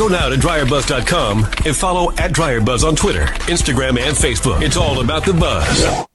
Go now to dryerbuzz.com and follow at dryerbuzz on Twitter, Instagram, and Facebook. It's all about the buzz.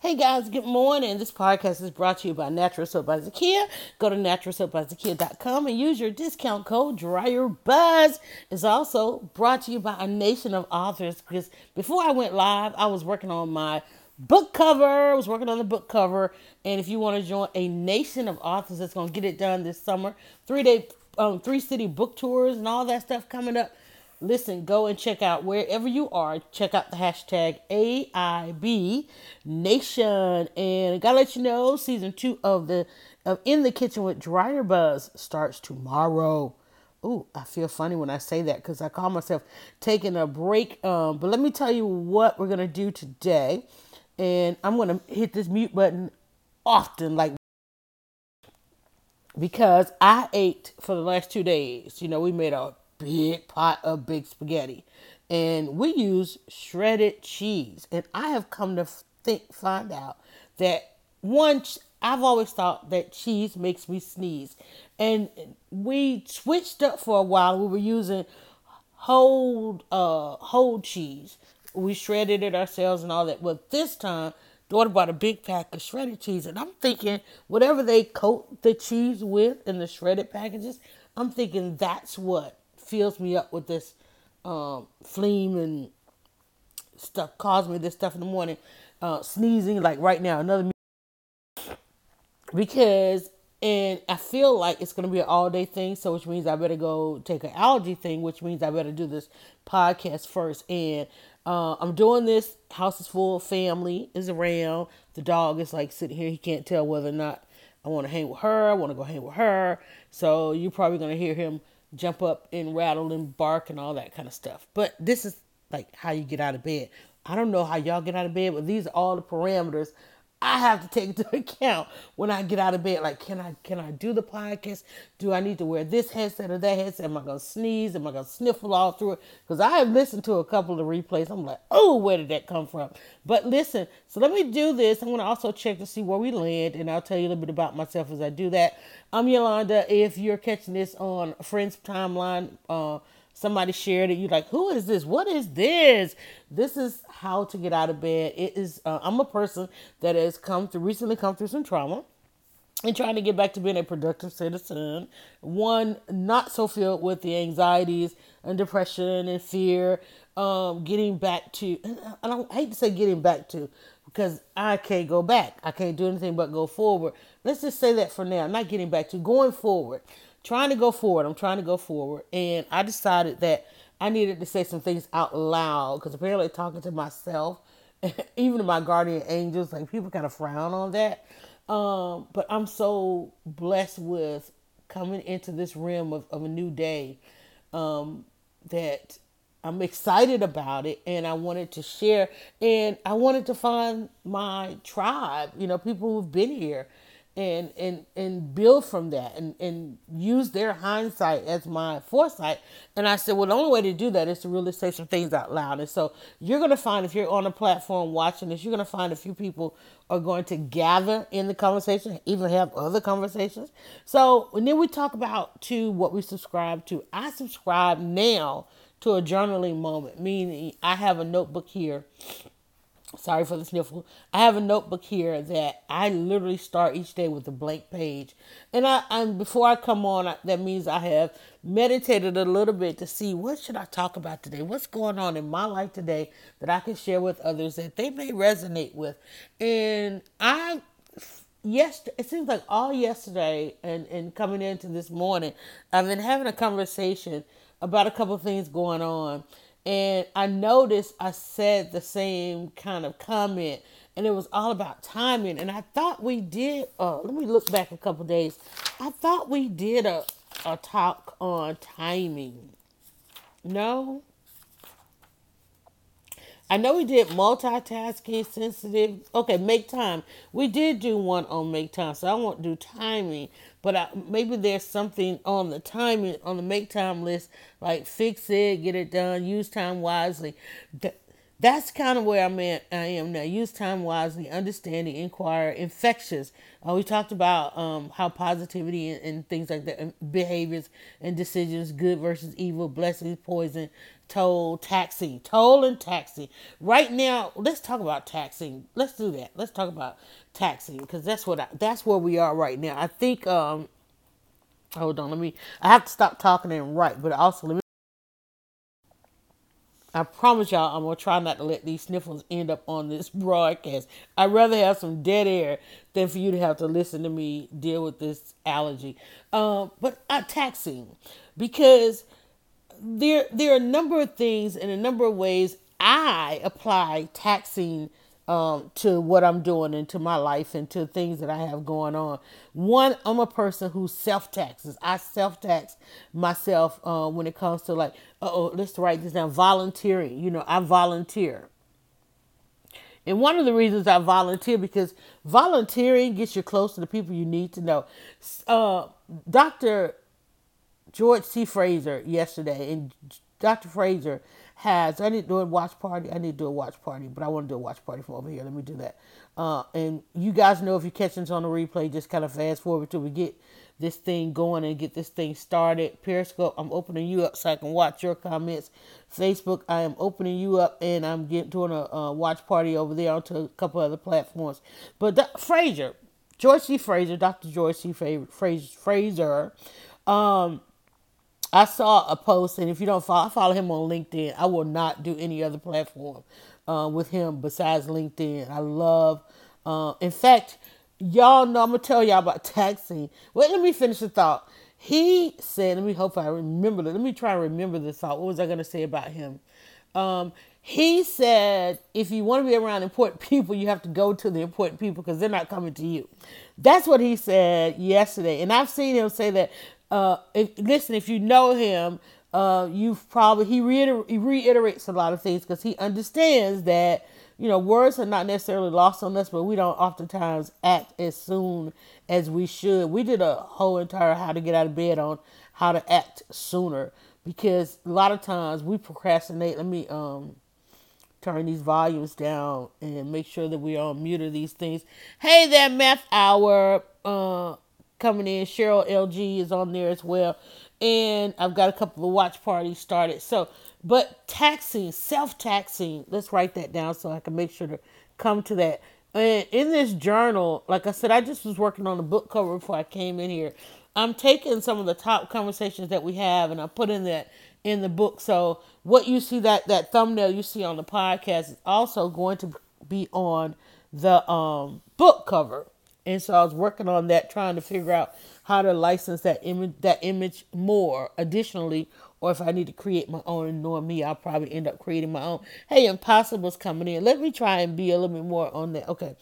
Hey guys, good morning. This podcast is brought to you by Natural Soap by Zakia. Go to naturalsoapbyzakia.com and use your discount code DRYERBUZZ. It's also brought to you by a nation of authors because before I went live, I was working on my book cover. I was working on the book cover. And if you want to join a nation of authors that's going to get it done this summer, three day um, three city book tours and all that stuff coming up. Listen, go and check out wherever you are. Check out the hashtag AIB Nation, and I gotta let you know, season two of the of In the Kitchen with Dryer Buzz starts tomorrow. Ooh, I feel funny when I say that because I call myself taking a break. Um, but let me tell you what we're gonna do today, and I'm gonna hit this mute button often, like because I ate for the last two days. You know, we made a big pot of big spaghetti, and we use shredded cheese. And I have come to think, find out that once I've always thought that cheese makes me sneeze, and we switched up for a while. We were using whole uh whole cheese. We shredded it ourselves and all that. But this time daughter bought a big pack of shredded cheese, and I'm thinking whatever they coat the cheese with in the shredded packages, I'm thinking that's what fills me up with this um, and stuff, causes me this stuff in the morning, uh, sneezing like right now, another because and I feel like it's gonna be an all day thing, so which means I better go take an allergy thing, which means I better do this podcast first. And uh, I'm doing this. House is full. Family is around. The dog is like sitting here. He can't tell whether or not I want to hang with her. I want to go hang with her. So you're probably gonna hear him jump up and rattle and bark and all that kind of stuff. But this is like how you get out of bed. I don't know how y'all get out of bed, but these are all the parameters I have to take into account when I get out of bed. Like, can I can I do the podcast? Do I need to wear this headset or that headset? Am I gonna sneeze? Am I gonna sniffle all through it? Because I have listened to a couple of replays. I'm like, oh, where did that come from? But listen, so let me do this. I'm gonna also check to see where we land, and I'll tell you a little bit about myself as I do that. I'm Yolanda. If you're catching this on Friends Timeline, uh, somebody shared it you're like who is this? What is this? This is how to get out of bed. It is uh, i'm a person that has come through recently come through some trauma and trying to get back to being a productive citizen. One not so filled with the anxieties and depression and fear um, getting back to i don't I hate to say getting back to because i can't go back. I can't do anything but go forward. Let's just say that for now not getting back to going forward trying to go forward. I'm trying to go forward. And I decided that I needed to say some things out loud because apparently talking to myself, even to my guardian angels, like people kind of frown on that. Um, but I'm so blessed with coming into this realm of, of a new day um, that I'm excited about it and I wanted to share and I wanted to find my tribe, you know, people who've been here and and and build from that and and use their hindsight as my foresight. And i said well the only way to do that is to really say some things out loud. And so you're going to find if you're on a platform watching this you're going to find a few people are going to gather in the conversation even have other conversations. So and then we talk about to what we subscribe to. I subscribe now to a journaling moment meaning i have a notebook here sorry for the sniffle. I have a notebook here that I literally start each day with a blank page, and I and before I come on, that means I have meditated a little bit to see what should I talk about today, what's going on in my life today that I can share with others that they may resonate with, and I. Yes, it seems like all yesterday and, and coming into this morning, I've been having a conversation about a couple things going on and I noticed I said the same kind of comment, and it was all about timing. And I thought we did. Uh, let me look back a couple days. I thought we did a a talk on timing. No. I know we did multitasking, sensitive. Okay, make time. We did do one on make time, so I won't do timing. But I, maybe there's something on the timing on the make time list, like fix it, get it done, use time wisely. that's kind of where I'm at. I am now. Use time wisely, understanding, inquire, infectious. Uh, we talked about um, how positivity and, and, things like that, and behaviors and decisions, good versus evil, blessings, poison, toll, taxing, toll and taxi. Right now, let's talk about taxing. Let's do that. Let's talk about taxing because that's what I, that's where we are right now. I think. Um, hold on, let me. I have to stop talking and write, but also let me. I promise y'all, I'm gonna try not to let these sniffles end up on this broadcast. I'd rather have some dead air than for you to have to listen to me deal with this allergy. Um, but uh, taxing, because there there are a number of things and a number of ways I apply taxing um, to what I'm doing and to my life and to things that I have going on. One, I'm a person who self taxes. I self tax myself uh, when it comes to like, oh, let's write this down. Volunteering. You know, I volunteer. And one of the reasons I volunteer because volunteering gets you close to the people you need to know. Uh, Dr. George C. Fraser yesterday, and Dr. Fraser has. I need to do a watch party. I need to do a watch party, but I want to do a watch party from over here. Let me do that. Uh, and you guys know if you're catching this on the replay, just kind of fast forward till we get this thing going and get this thing started. Periscope, I'm opening you up so I can watch your comments. Facebook, I am opening you up and I'm getting doing a, a watch party over there onto a couple other platforms. But the, Fraser, George C. Fraser, Dr. George C. Fraser, Fraser um, I saw a post, and if you don't follow, follow him on LinkedIn. I will not do any other platform uh, with him besides LinkedIn. I love, uh, in fact, y'all know I'm gonna tell y'all about taxing. Wait, let me finish the thought. He said, let me hope I remember. Let me try and remember this thought. What was I gonna say about him? Um, he said, if you want to be around important people, you have to go to the important people because they're not coming to you. That's what he said yesterday. And I've seen him say that uh, if, listen, if you know him, uh, you've probably he, reiter- he reiterates a lot of things because he understands that you know words are not necessarily lost on us, but we don't oftentimes act as soon as we should. We did a whole entire how to get out of bed on how to act sooner because a lot of times we procrastinate. Let me um turn these volumes down and make sure that we are on mute of these things. Hey there, Math Hour. Uh, coming in. Cheryl LG is on there as well. And I've got a couple of watch parties started. So, but taxing, self taxing, let's write that down so I can make sure to come to that. And in this journal, like I said, I just was working on the book cover before I came in here. I'm taking some of the top conversations that we have and I put in that in the book. So what you see that that thumbnail you see on the podcast is also going to be on the um book cover. And so I was working on that, trying to figure out how to license that image that image more additionally, or if I need to create my own. And knowing me, I'll probably end up creating my own. Hey, Impossible's coming in. Let me try and be a little bit more on that. Okay.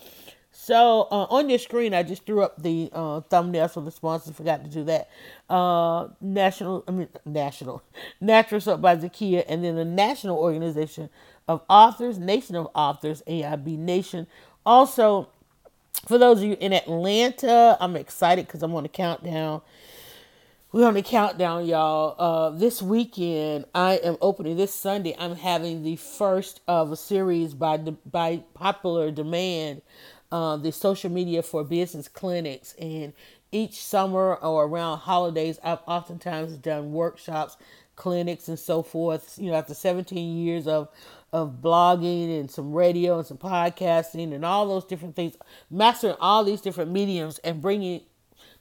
So uh, on your screen, I just threw up the uh, thumbnail for the sponsors. Forgot to do that. Uh, national, I mean national, Natural Soap by Zakia, and then the National Organization of Authors, Nation of Authors, AIB Nation. Also, for those of you in Atlanta, I'm excited because I'm on the countdown. We're on the countdown, y'all. Uh, this weekend, I am opening this Sunday. I'm having the first of a series by by popular demand, uh, the social media for business clinics. And each summer or around holidays, I've oftentimes done workshops, clinics, and so forth. You know, after 17 years of of blogging and some radio and some podcasting and all those different things, mastering all these different mediums and bringing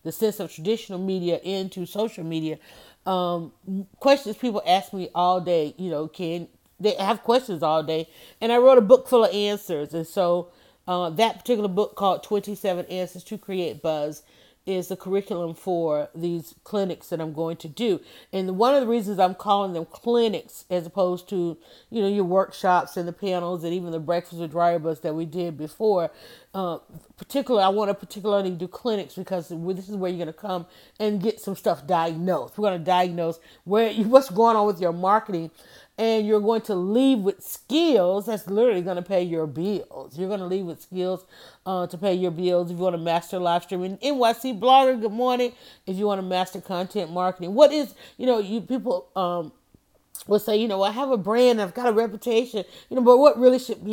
the sense of traditional media into social media. Um, questions people ask me all day, you know, can they have questions all day? And I wrote a book full of answers. And so uh, that particular book called 27 Answers to Create Buzz is the curriculum for these clinics that I'm going to do. And one of the reasons I'm calling them clinics as opposed to, you know, your workshops and the panels and even the breakfast with buzz that we did before, uh, particularly, I want to particularly do clinics because this is where you're going to come and get some stuff diagnosed. We're going to diagnose where what's going on with your marketing and you're going to leave with skills that's literally going to pay your bills. You're going to leave with skills uh, to pay your bills if you want to master live streaming. NYC blogger, good morning. If you want to master content marketing, what is you know you people um will say, you know, I have a brand, I've got a reputation, you know, but what really should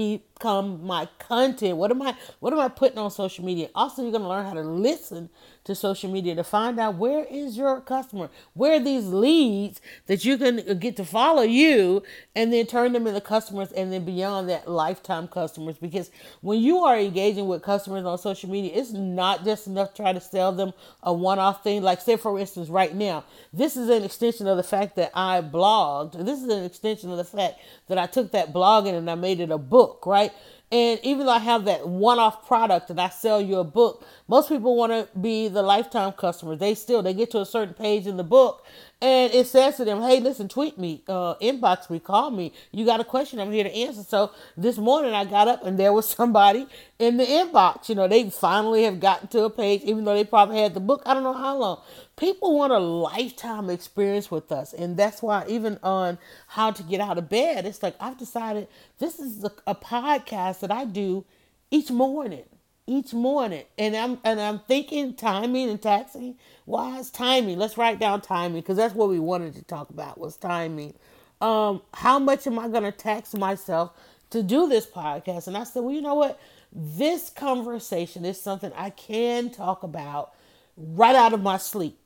my content? What am I what am I putting on social media? Also, you're gonna learn how to listen to social media to find out where is your customer, where these leads that you can get to follow you and then turn them into customers and then beyond that lifetime customers. Because when you are engaging with customers on social media, it's not just enough to try to sell them a one-off thing. Like say for instance, right now, this is an extension of the fact that I blogged. This is an extension of the fact that I took that blogging and I made it a book, right? And even though I have that one off product and I sell you a book, most people want to be the lifetime customer. They still, they get to a certain page in the book and it says to them, hey, listen, tweet me, uh, inbox me, call me. You got a question, I'm here to answer. So this morning I got up and there was somebody in the inbox. You know, they finally have gotten to a page, even though they probably had the book, I don't know how long. People want a lifetime experience with us. And that's why, even on how to get out of bed, it's like I've decided this is a, a podcast that I do each morning each morning. And i'm and i'm thinking timing and taxing. Why is timing? Let's write down timing because that's what we wanted to talk about was timing. Um how much am i to tax myself to do this podcast? And i said well you know what? This conversation is something i can talk about right out of my sleep.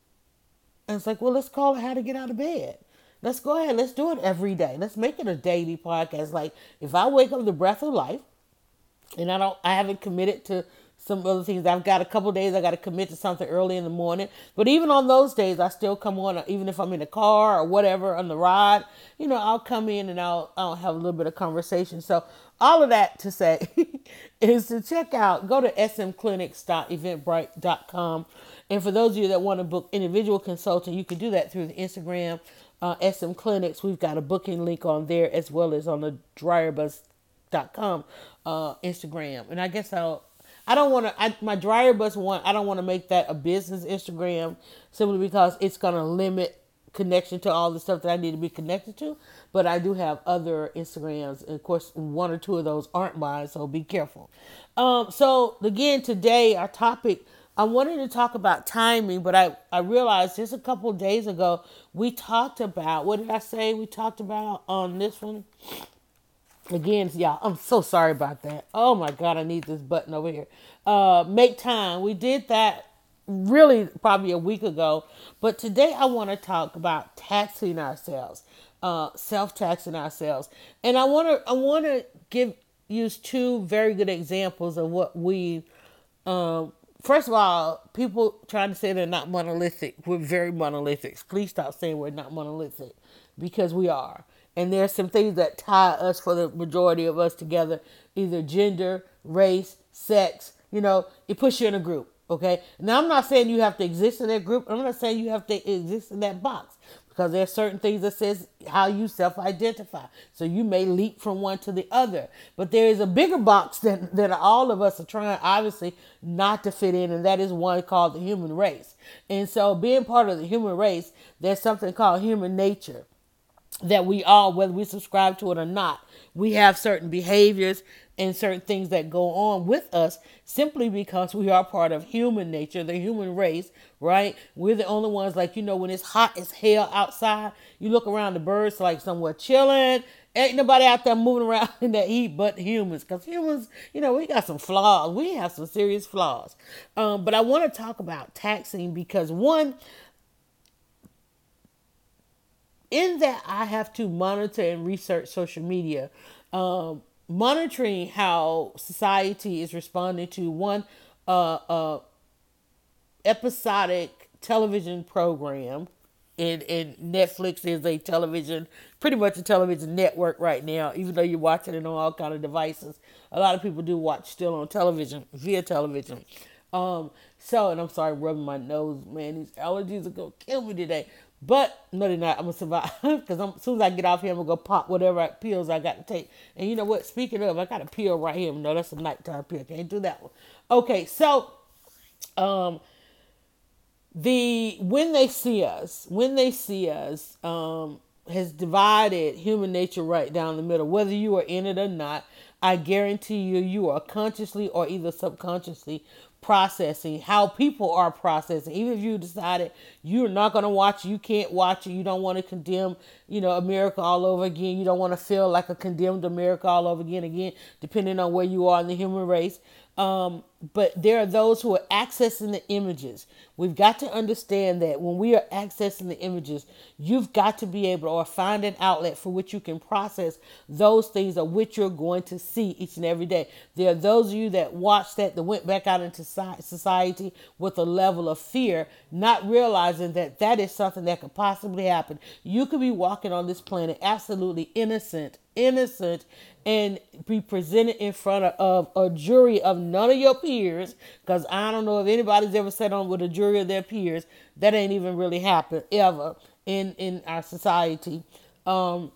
And it's like well let's call it how to get out of bed. Let's go ahead let's do it every day. Let's make it a daily podcast. Like if i wake up the breath of life and I don't I haven't committed to some other things. I've got a couple days I got to commit to something early in the morning. But even on those days, I still come on, even if I'm in the car or whatever on the ride. You know, I'll come in and I'll I'll have a little bit of conversation. So all of that to say is to check out go to smclinics.eventbrite.com. And for those of you that want to book individual consulting, you can do that through the Instagram uh, SM Clinics. We've got a booking link on there as well as on the dryerbuzz.com uh, Instagram. And I guess I'll I don't want to. My dryer bus one. I don't want to make that a business Instagram simply because it's gonna limit connection to all the stuff that I need to be connected to. But I do have other Instagrams, and of course, one or two of those aren't mine, so be careful. Um, so again, today our topic. I wanted to talk about timing, but I, I realized just a couple days ago we talked about what did I say we talked about on this one? Again, y'all, I'm so sorry about that. Oh my God, I need this button over here. Uh, make time. We did that really probably a week ago, but today I want to talk about taxing ourselves, uh, self-taxing ourselves, and I want to I want to give use two very good examples of what we. Um, first of all, people trying to say they're not monolithic. We're very monolithic. Please stop saying we're not monolithic because we are. And there's some things that tie us for the majority of us together, either gender, race, sex, you know, it puts you in a group. Okay. Now I'm not saying you have to exist in that group. I'm not saying you have to exist in that box because there's certain things that says how you self-identify. So you may leap from one to the other. But there is a bigger box that, that all of us are trying obviously not to fit in, and that is one called the human race. And so being part of the human race, there's something called human nature that we all, whether we subscribe to it or not, we have certain behaviors and certain things that go on with us simply because we are part of human nature, the human race, right? We're the only ones, like, you know, when it's hot as hell outside, you look around the birds like somewhere chilling. Ain't nobody out there moving around in that heat but humans. Because humans, you know, we got some flaws. We have some serious flaws. Um, but I want to talk about taxing because, one, in that I have to monitor and research social media, um, monitoring how society is responding to one uh, uh, episodic television program. And, and Netflix is a television, pretty much a television network right now. Even though you're watching it on all kind of devices, a lot of people do watch still on television via television. Um, so, and I'm sorry, rubbing my nose, man. These allergies are gonna kill me today. But no, they're not. I'm gonna survive because as soon as I get off here, I'm gonna go pop whatever pills I got to take. And you know what? Speaking of, I got a pill right here. No, that's a nighttime pill. Can't do that one. Okay, so um, the when they see us, when they see us, um, has divided human nature right down the middle. Whether you are in it or not, I guarantee you, you are consciously or either subconsciously processing, how people are processing. Even if you decided you're not going to watch, you can't watch it, you don't want to condemn, you know, America all over again. You don't want to feel like a condemned America all over again, again, depending on where you are in the human race. Um, but there are those who are accessing the images. We've got to understand that when we are accessing the images, you've got to be able or find an outlet for which you can process those things of which you're going to see each and every day. There are those of you that watched that that went back out into society with a level of fear, not realizing that that is something that could possibly happen. You could be walking on this planet absolutely innocent, innocent and be presented in front of, a jury of none of your peers, because I don't know if anybody's ever sat on with a jury of their peers. That ain't even really happened ever in in our society. Um,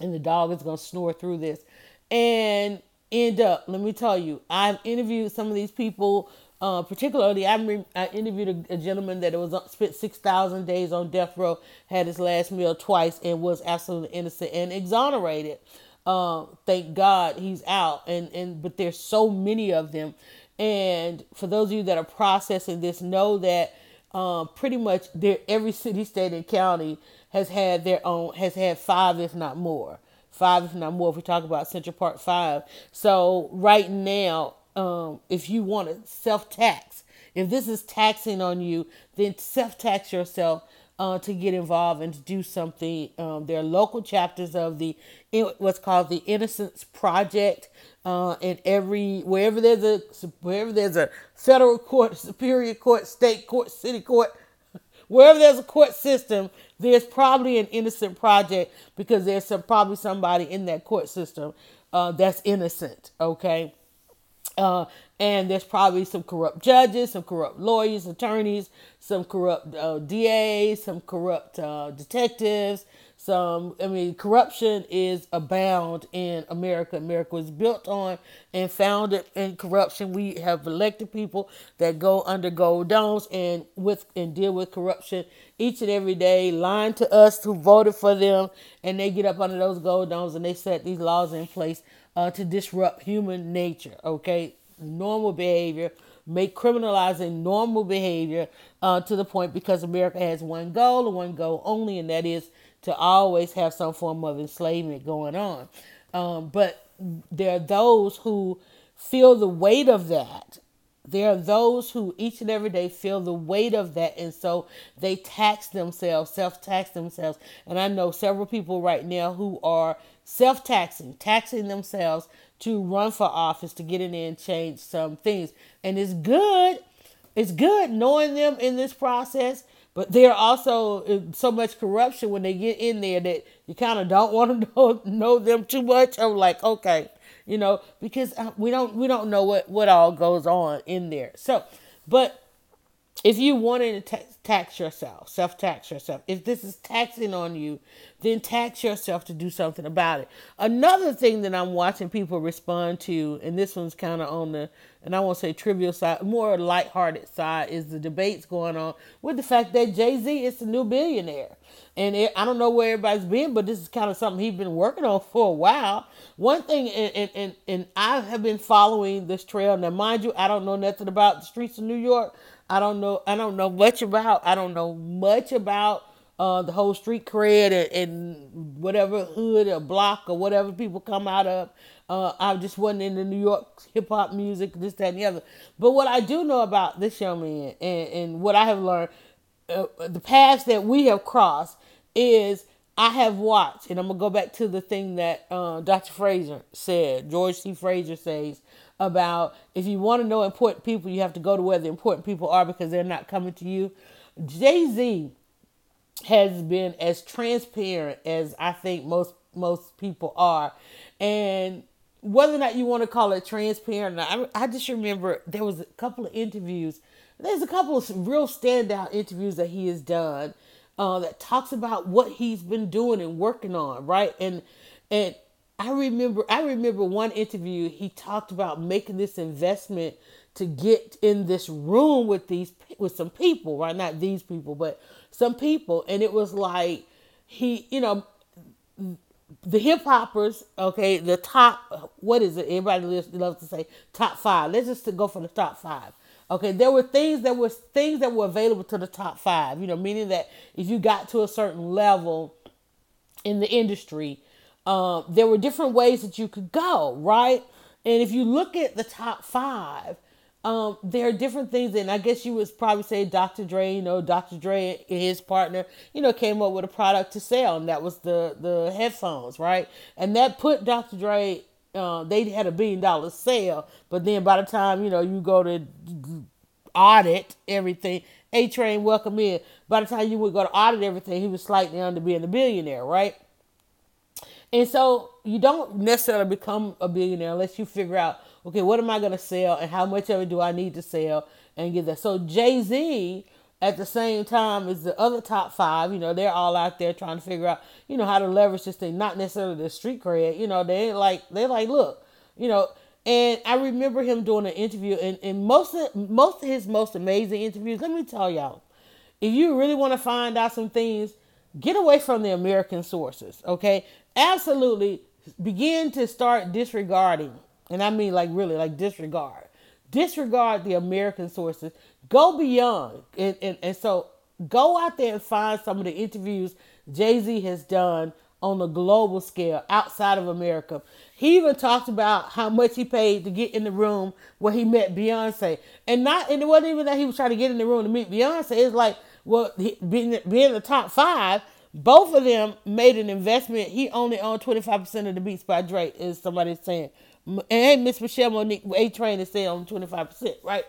and the dog is gonna snore through this, and end up. Let me tell you, I've interviewed some of these people. Uh, particularly, I, re- I interviewed a, a, gentleman that was uh, spent six thousand days on death row, had his last meal twice, and was absolutely innocent and exonerated. Um, thank God he's out. And and but there's so many of them. And for those of you that are processing this, know that um, pretty much every city, state, and county has had their own has had five, if not more, five, if not more. If we talk about Central Park Five, so right now, um, if you want to self tax, if this is taxing on you, then self tax yourself uh, to get involved and to do something. Um, there are local chapters of the what's called the Innocence Project. Uh, in every wherever there's a wherever there's a federal court, superior court, state court, city court, wherever there's a court system, there's probably an innocent project because there's some, probably somebody in that court system uh, that's innocent. Okay. Uh, and there's probably some corrupt judges, some corrupt lawyers, attorneys, some corrupt uh, DAs, some corrupt uh, detectives. Some, I mean, corruption is abound in America. America was built on and founded in corruption. We have elected people that go under gold domes and with and deal with corruption each and every day, lying to us who voted for them, and they get up under those gold domes and they set these laws in place uh, to disrupt human nature. Okay, normal behavior, make criminalizing normal behavior uh, to the point because America has one goal and one goal only, and that is to always have some form of enslavement going on. Um, but there are those who feel the weight of that. There are those who each and every day feel the weight of that, and so they tax themselves, self tax themselves. And I know several people right now who are self taxing, taxing themselves to run for office to get in there and change some things. And it's good. It's good knowing them in this process, but there are also uh, so much corruption when they get in there that you kind of don't want to know, know them too much. I'm like, okay, you know, because uh, we don't we don't know what what all goes on in there. So, but if you wanted to tax yourself, self tax yourself, if this is taxing on you, then tax yourself to do something about it. Another thing that I'm watching people respond to, and this one's kind of on the, and I won't say trivial side, more lighthearted side, is the debates going on with the fact that Jay Z is the new billionaire. And it, I don't know where everybody's been, but this is kind of something he's been working on for a while. One thing, and, and, and, and I have been following this trail. Now, mind you, I don't know nothing about the streets of New York, I don't know. I don't know much about. I don't know much about uh, the whole street cred and, and, whatever hood or block or whatever people come out of. Uh, I just wasn't into New York hip hop music, this, that, and the other. But what I do know about this young man and, and what I have learned, uh, the paths that we have crossed is I have watched, and I'm gonna go back to the thing that uh, Dr. Fraser said. George C. Fraser says about if you want to know important people, you have to go to where the important people are because they're not coming to you. Jay Z has been as transparent as I think most most people are, and whether or not you want to call it transparent, I, I just remember there was a couple of interviews. There's a couple of real standout interviews that he has done uh, that talks about what he's been doing and working on, right? And and I remember I remember one interview he talked about making this investment to get in this room with these with some people, right? Not these people, but some people, and it was like he, you know, the hip hoppers, okay, the top, what is it? Everybody loves to say top five. Let's just go for the top five. Okay, there were things that was things that were available to the top five. You know, meaning that if you got to a certain level in the industry, um, there were different ways that you could go, right? And if you look at the top five, um, there are different things, and I guess you would probably say Dr. Dre. You know, Dr. Dre and his partner, you know, came up with a product to sell, and that was the the headphones, right? And that put Dr. Dre. Uh, they had a billion dollar sale, but then by the time you know you go to audit everything, A Train welcome in. By the time you would go to audit everything, he was slightly under being a billionaire, right? And so you don't necessarily become a billionaire unless you figure out, okay, what am I going to sell and how much of it do I need to sell and get that. So Jay Z, at the same time as the other top five, you know, they're all out there trying to figure out, you know, how to leverage this thing, not necessarily the street cred. You know, they like they're like, look, you know, and I remember him doing an interview, and, and most of most of his most amazing interviews. Let me tell y'all, if you really want to find out some things, get away from the American sources. Okay, absolutely begin to start disregarding, and I mean like really like disregard, disregard the American sources. Go beyond, and, and, and so go out there and find some of the interviews Jay Z has done on a global scale outside of America. He even talked about how much he paid to get in the room where he met Beyonce, and not and it wasn't even that he was trying to get in the room to meet Beyonce. It's like well, he, being being the top five, both of them made an investment. He only owned 25% of the Beats by Dre, is somebody saying. And Miss Michelle Monique, A Train is saying on 25%, right?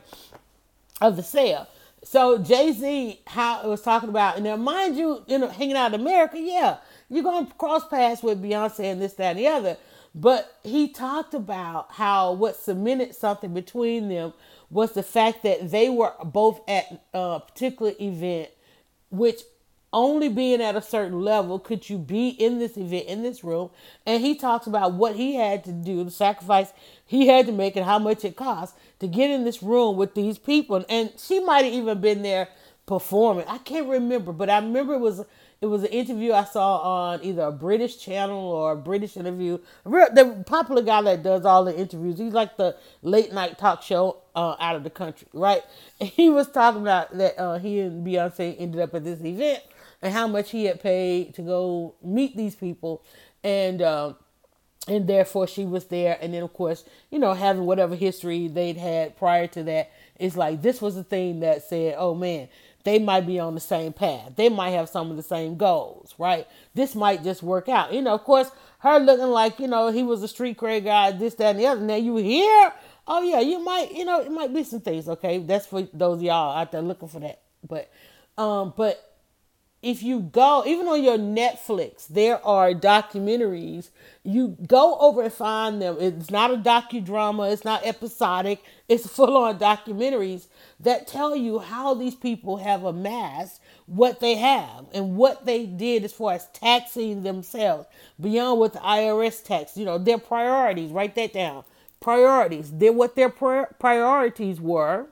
Of the sale. So Jay Z, how it was talking about, and now mind you, you know, hanging out in America, yeah, you're gonna cross paths with Beyonce and this, that, and the other. But he talked about how what cemented something between them was the fact that they were both at a particular event, which only being at a certain level could you be in this event in this room and he talks about what he had to do the sacrifice he had to make and how much it cost to get in this room with these people and she might have even been there performing i can't remember but i remember it was it was an interview I saw on either a British channel or a British interview. The popular guy that does all the interviews, he's like the late night talk show uh, out of the country, right? And he was talking about that uh, he and Beyonce ended up at this event and how much he had paid to go meet these people, and uh, and therefore she was there. And then of course, you know, having whatever history they'd had prior to that, it's like this was the thing that said, oh man, they might be on the same path. They might have some of the same goals, right? This might just work out. You know, of course, her looking like, you know, he was a street cred guy, this, that, and the other. Now you hear, oh yeah, you might, you know, it might be some things, okay? That's for those y'all out there looking for that. But um, but if you go, even on your Netflix, there are documentaries. You go over and find them. It's not a docudrama, it's not episodic, it's full on documentaries that tell you how these people have amassed what they have and what they did as far as taxing themselves beyond what the IRS tax, you know, their priorities. Write that down. Priorities. They're what their priorities were.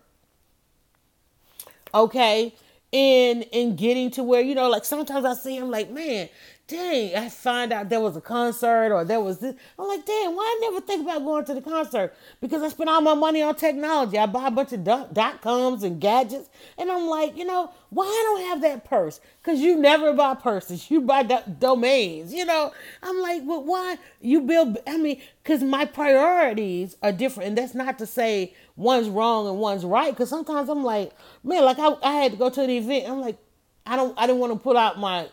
Okay in in getting to where you know like sometimes i see him like man dang i find out there was a concert or there was this. I'm like damn why i never think about going to the concert? Because i spend all my money on technology. I buy a bunch of dot, dot coms and gadgets. And i'm like you know why i don't have that purse? Because you never buy purses. You buy do- domains you know? I'm like well why? You build i mean because my priorities are different. And that's not to say one's wrong and one's right. Because sometimes I'm like, man, like I, I had to go to the event. I'm like, I don't I didn't want to pull out my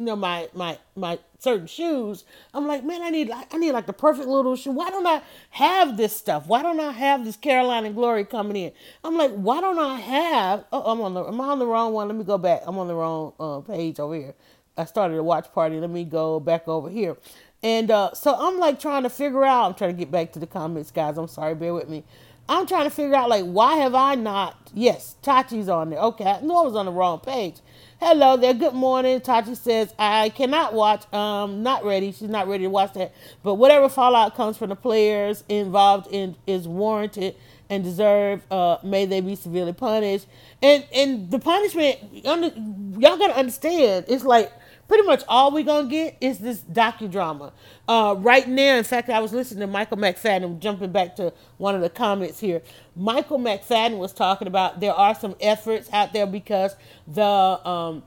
you know my my my certain shoes. I'm like, man, I need like I need like the perfect little shoe. Why don't I have this stuff? Why don't I have this Carolina Glory coming in? I'm like, why don't I have? Oh, I'm on the am I on the wrong one? Let me go back. I'm on the wrong uh, page over here. I started a watch party. Let me go back over here. And uh, so I'm like trying to figure out. I'm trying to get back to the comments, guys. I'm sorry, bear with me. I'm trying to figure out like why have I not? Yes, Tachi's on there. Okay, I knew I was on the wrong page. Hello there. Good morning. Tachi says I cannot watch. Um, not ready. She's not ready to watch that. But whatever fallout comes from the players involved in is warranted and deserve. Uh, may they be severely punished. And and the punishment, y'all gotta understand. It's like pretty much all we're gonna get is this docudrama. Uh, right now, in fact, I was listening to Michael McFadden. Jumping back to one of the comments here, Michael McFadden was talking about there are some efforts out there because the um,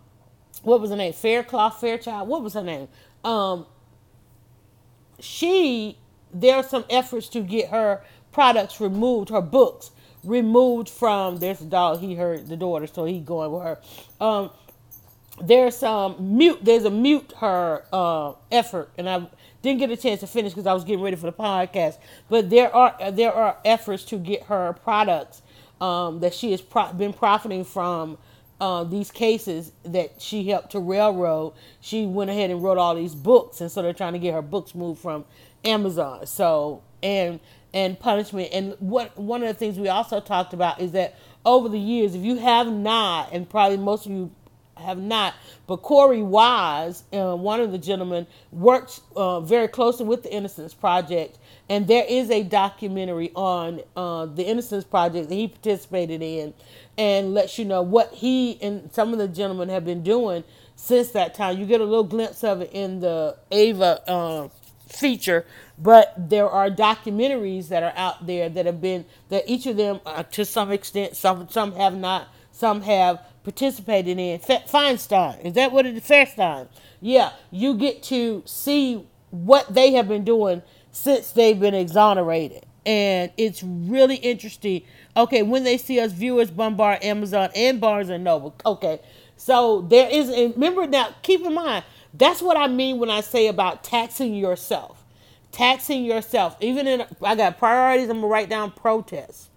what was her name? Faircloth Fairchild. What was her name? Um, she there are some efforts to get her products removed, her books removed from. There's a dog. He heard the daughter, so he going with her. Um, there's some mute. There's a mute her uh, effort, and I didn't get a chance to finish because I was getting ready for the podcast. But there are there are efforts to get her products um, that she has pro- been profiting from. Uh, these cases that she helped to railroad, she went ahead and wrote all these books, and so they're trying to get her books moved from Amazon. So and and punishment. And what one of the things we also talked about is that over the years, if you have not, and probably most of you have not, but Korey Wise, uh, one of the gentlemen, worked uh, very closely with the Innocence Project, and there is a documentary on uh, the Innocence Project that he participated in, and lets you know what he and some of the gentlemen have been doing since that time. You get a little glimpse of it in the Ava uh, feature, but there are documentaries that are out there that have been that each of them, uh, to some extent, some some have not, some have participated in. Feinstein, is that what it is? Feinstein. yeah. You get to see what they have been doing since they've been exonerated, and it's really interesting. Okay, when they see us viewers bombard Amazon and Barnes and Noble, okay. So there is, and remember now, keep in mind, that's what I mean when I say about taxing yourself. Taxing yourself. Even in, I got priorities, I'm gonna write down protests.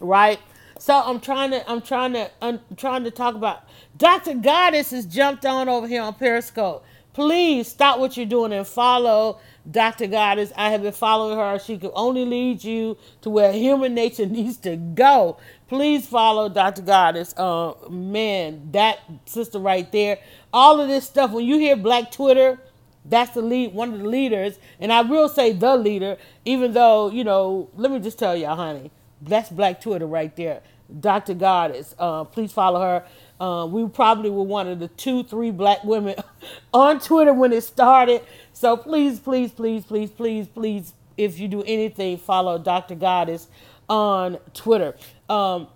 Right? So I'm trying to, I'm trying to, I'm trying to talk about Dr. Goddess has jumped on over here on Periscope. Please stop what you're doing and follow Dr. Goddess. I have been following her. She can only lead you to where human nature needs to go. Please follow Dr. Goddess. Uh, man, that sister right there. All of this stuff. When you hear Black Twitter, that's the lead, one of the leaders, and I will say the leader. Even though you know, let me just tell y'all, honey, that's Black Twitter right there. Dr. Goddess. Uh, please follow her. Uh, we probably were one of the two, three black women on Twitter when it started. So please, please, please, please, please, please, if you do anything, follow Dr. Goddess on Twitter. Um,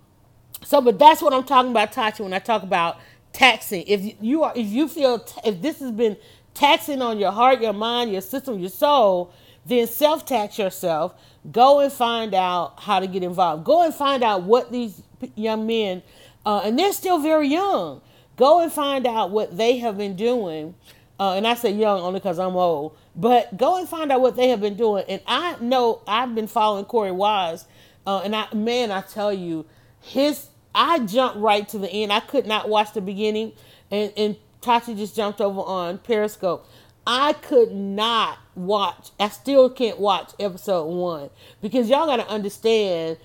so, but that's what I'm talking about, Tachi, when I talk about taxing. If you are, if you feel, if this has been taxing on your heart, your mind, your system, your soul, then self tax yourself. Go and find out how to get involved. Go and find out what these young men uh, and they're still very young. Go and find out what they have been doing. Uh, and I say young only because I'm old, but go and find out what they have been doing. And I know I've been following Korey Wise, uh, and I man, I tell you, his I jumped right to the end. I could not watch the beginning, and and Tachi just jumped over on Periscope. I could not watch. I still can't watch episode one because y'all got to understand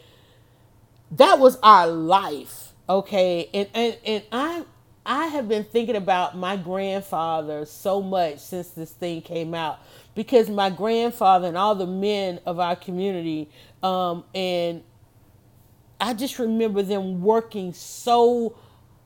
that was our life Okay, and, and and I I have been thinking about my grandfather so much since this thing came out because my grandfather and all the men of our community um, and I just remember them working so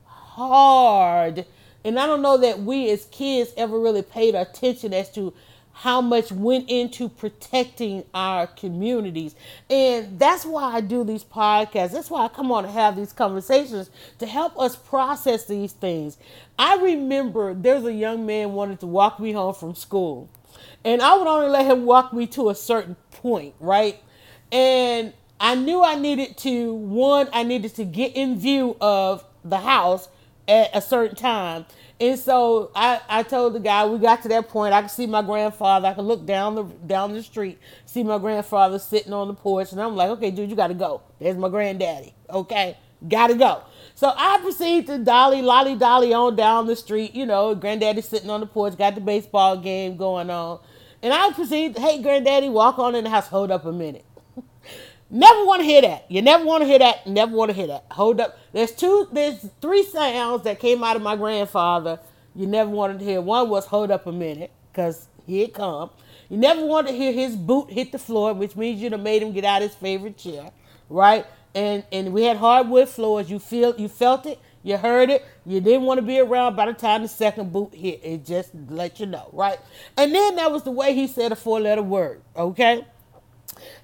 hard and I don't know that we as kids ever really paid attention as to how much went into protecting our communities. And that's why I do these podcasts. That's why I come on to have these conversations to help us process these things. I remember there's a young man wanted to walk me home from school. And I would only let him walk me to a certain point, right? And I knew I needed to one, I needed to get in view of the house at a certain time and so I, I told the guy we got to that point. I could see my grandfather. I could look down the down the street, see my grandfather sitting on the porch, and I'm like, okay, dude, you got to go. There's my granddaddy. Okay, got to go. So I proceed to dolly, lolly dolly on down the street. You know, granddaddy sitting on the porch, got the baseball game going on, and I proceed. Hey, granddaddy, walk on in the house. Hold up a minute. Never want to hear that. You never want to hear that. Never want to hear that. Hold up. There's two, there's three sounds that came out of my grandfather. You never wanted to hear. One was hold up a minute, because here it come. You never wanted to hear his boot hit the floor, which means you'd have made him get out of his favorite chair, right? And and we had hardwood floors. You feel you felt it. You heard it. You didn't want to be around by the time the second boot hit. It just let you know, right? And then that was the way he said a four letter word, okay?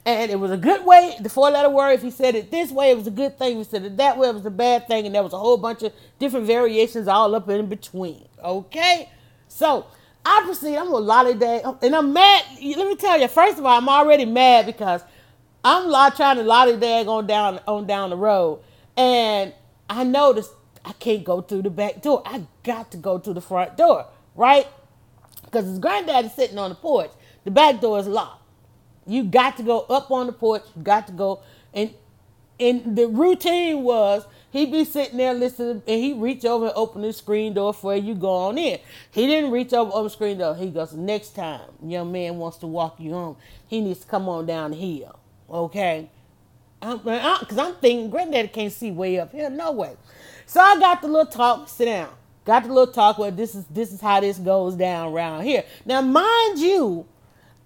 And it was a good way, the four letter word. If he said it this way, it was a good thing. If he said it that way, it was a bad thing. And there was a whole bunch of different variations all up in between. Okay? So I proceed. I'm a lollygag. And I'm mad. Let me tell you, first of all, I'm already mad because I'm trying to lollygag on down on down the road. And I noticed I can't go through the back door. I got to go through the front door, right? Because his granddad is sitting on the porch. The back door is locked. You got to go up on the porch. You got to go, and and the routine was he'd be sitting there listening, and he'd reach over and open the screen door for you go on in. He didn't reach over on the screen door. He goes, next time young man wants to walk you home, he needs to come on down the hill. Okay, because I'm thinking granddaddy can't see way up here, no way. So I got the little talk. Sit down. Got the little talk where this is this is how this goes down around here. Now, mind you,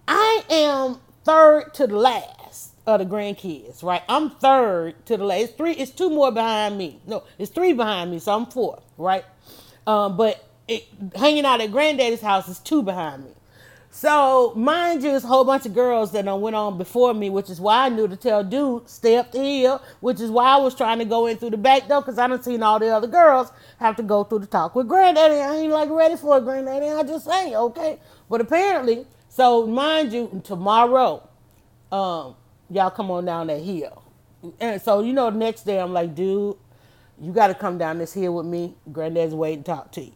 I am third to the last of the grandkids, right? I'm third to the last. It's three. It's two more behind me. No, it's three behind me, so I'm fourth, right? Um, but it, hanging out at granddaddy's house is two behind me. So mind you, it's a whole bunch of girls that went on before me, which is why I knew to tell dude stay up the hill, which is why I was trying to go in through the back door because I done seen all the other girls have to go through the talk with granddaddy. I ain't like ready for it, granddaddy. I just say okay, but apparently so mind you, tomorrow, um, y'all come on down that hill. And so you know, the next day I'm like, dude, you got to come down this hill with me. Granddad's waiting to talk to you.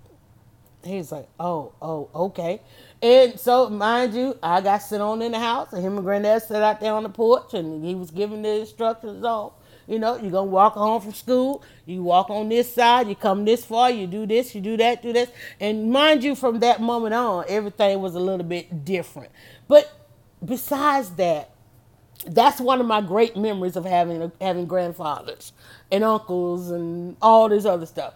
He's like, oh, oh, okay. And so, mind you, I got sit on in the house, and him and Granddad sat out there on the porch, and he was giving the instructions on you know, you're gonna walk home from school, you walk on this side, you come this far, you do this, you do that, do this. And mind you, from that moment on, everything was a little bit different. But besides that, that's one of my great memories of having having grandfathers and uncles and all this other stuff.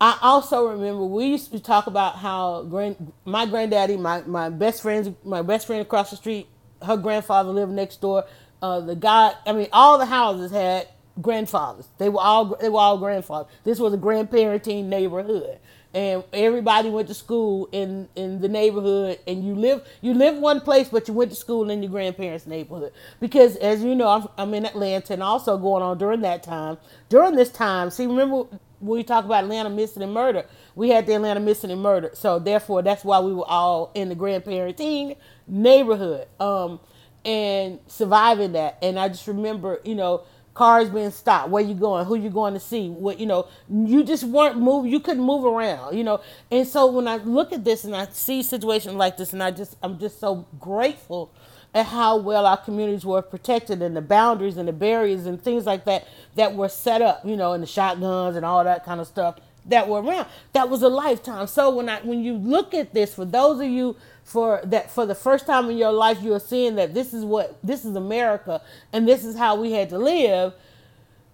I also remember we used to talk about how grand, my granddaddy, my, my best friends, my best friend across the street, her grandfather lived next door uh, the guy, I mean, all the houses had grandfathers. They were all they were all grandfathers. This was a grandparenting neighborhood, and everybody went to school in in the neighborhood. And you live you live one place, but you went to school in your grandparents' neighborhood because, as you know, I'm, I'm in Atlanta, and also going on during that time. During this time, see, remember when we talk about Atlanta missing and murder, we had the Atlanta missing and murder. So therefore, that's why we were all in the grandparenting neighborhood. Um, and surviving that. And I just remember, you know, cars being stopped. Where you going? Who you going to see? What you know? You just weren't moving. You couldn't move around. You know. And so when I look at this and I see situations like this, and I just I'm just so grateful at how well our communities were protected and the boundaries and the barriers and things like that that were set up. You know, and the shotguns and all that kind of stuff that were around. That was a lifetime. So when I when you look at this, for those of you for that for the first time in your life you are seeing that this is what this is America and this is how we had to live.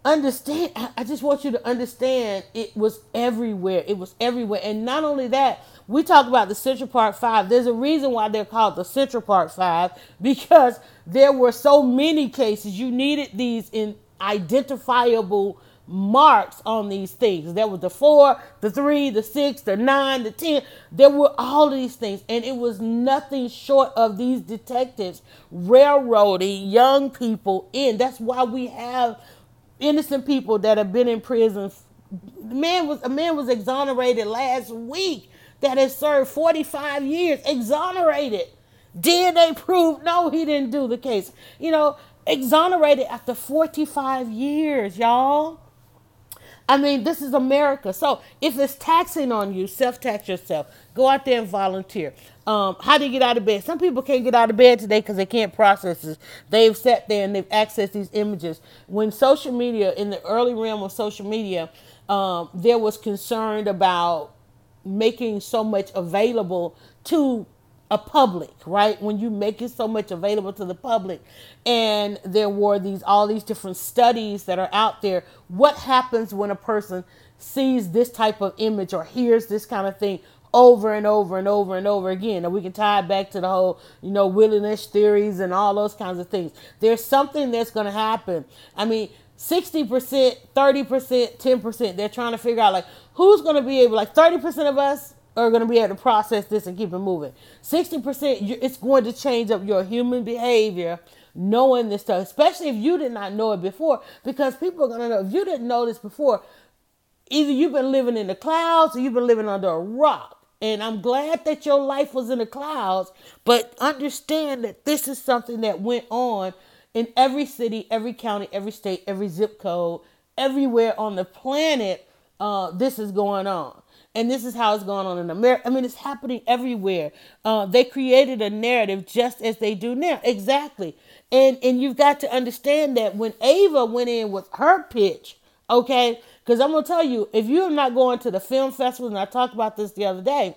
Understand I just want you to understand it was everywhere. It was everywhere. And not only that we talk about the Central Park 5 there's a reason why they're called the Central Park 5 because there were so many cases. You needed these in identifiable marks on these things. There was the four, the three, the six, the nine, the ten. There were all of these things, and it was nothing short of these detectives railroading young people in. That's why we have innocent people that have been in prison. Man was a man was exonerated last week that has served 45 years, exonerated. DNA proved no, he didn't do the case. You know, exonerated after 45 years, y'all. I mean, this is America. So if it's taxing on you, self tax yourself. Go out there and volunteer. Um, how do you get out of bed? Some people can't get out of bed today because they can't process this. They've sat there and they've accessed these images. When social media, in the early realm of social media, um, there was concern about making so much available to a public, right? When you make it so much available to the public, and there were these all these different studies that are out there. What happens when a person sees this type of image or hears this kind of thing over and over and over and over again? And we can tie it back to the whole, you know, willingness theories and all those kinds of things. There's something that's going to happen. I mean, 60%, 30%, 10%. They're trying to figure out like who's going to be able, like 30% of us are going to be able to process this and keep it moving. 60%, it's going to change up your human behavior knowing this stuff, especially if you did not know it before, because people are going to know. If you didn't know this before, either you've been living in the clouds or you've been living under a rock. And I'm glad that your life was in the clouds, but understand that this is something that went on in every city, every county, every state, every zip code, everywhere on the planet. Uh, this is going on. And this is how it's going on in America. I mean, it's happening everywhere. Uh, they created a narrative just as they do now. Exactly. And and you've got to understand that when Ava went in with her pitch, okay, because I'm gonna tell you, if you're not going to the film festival, and I talked about this the other day,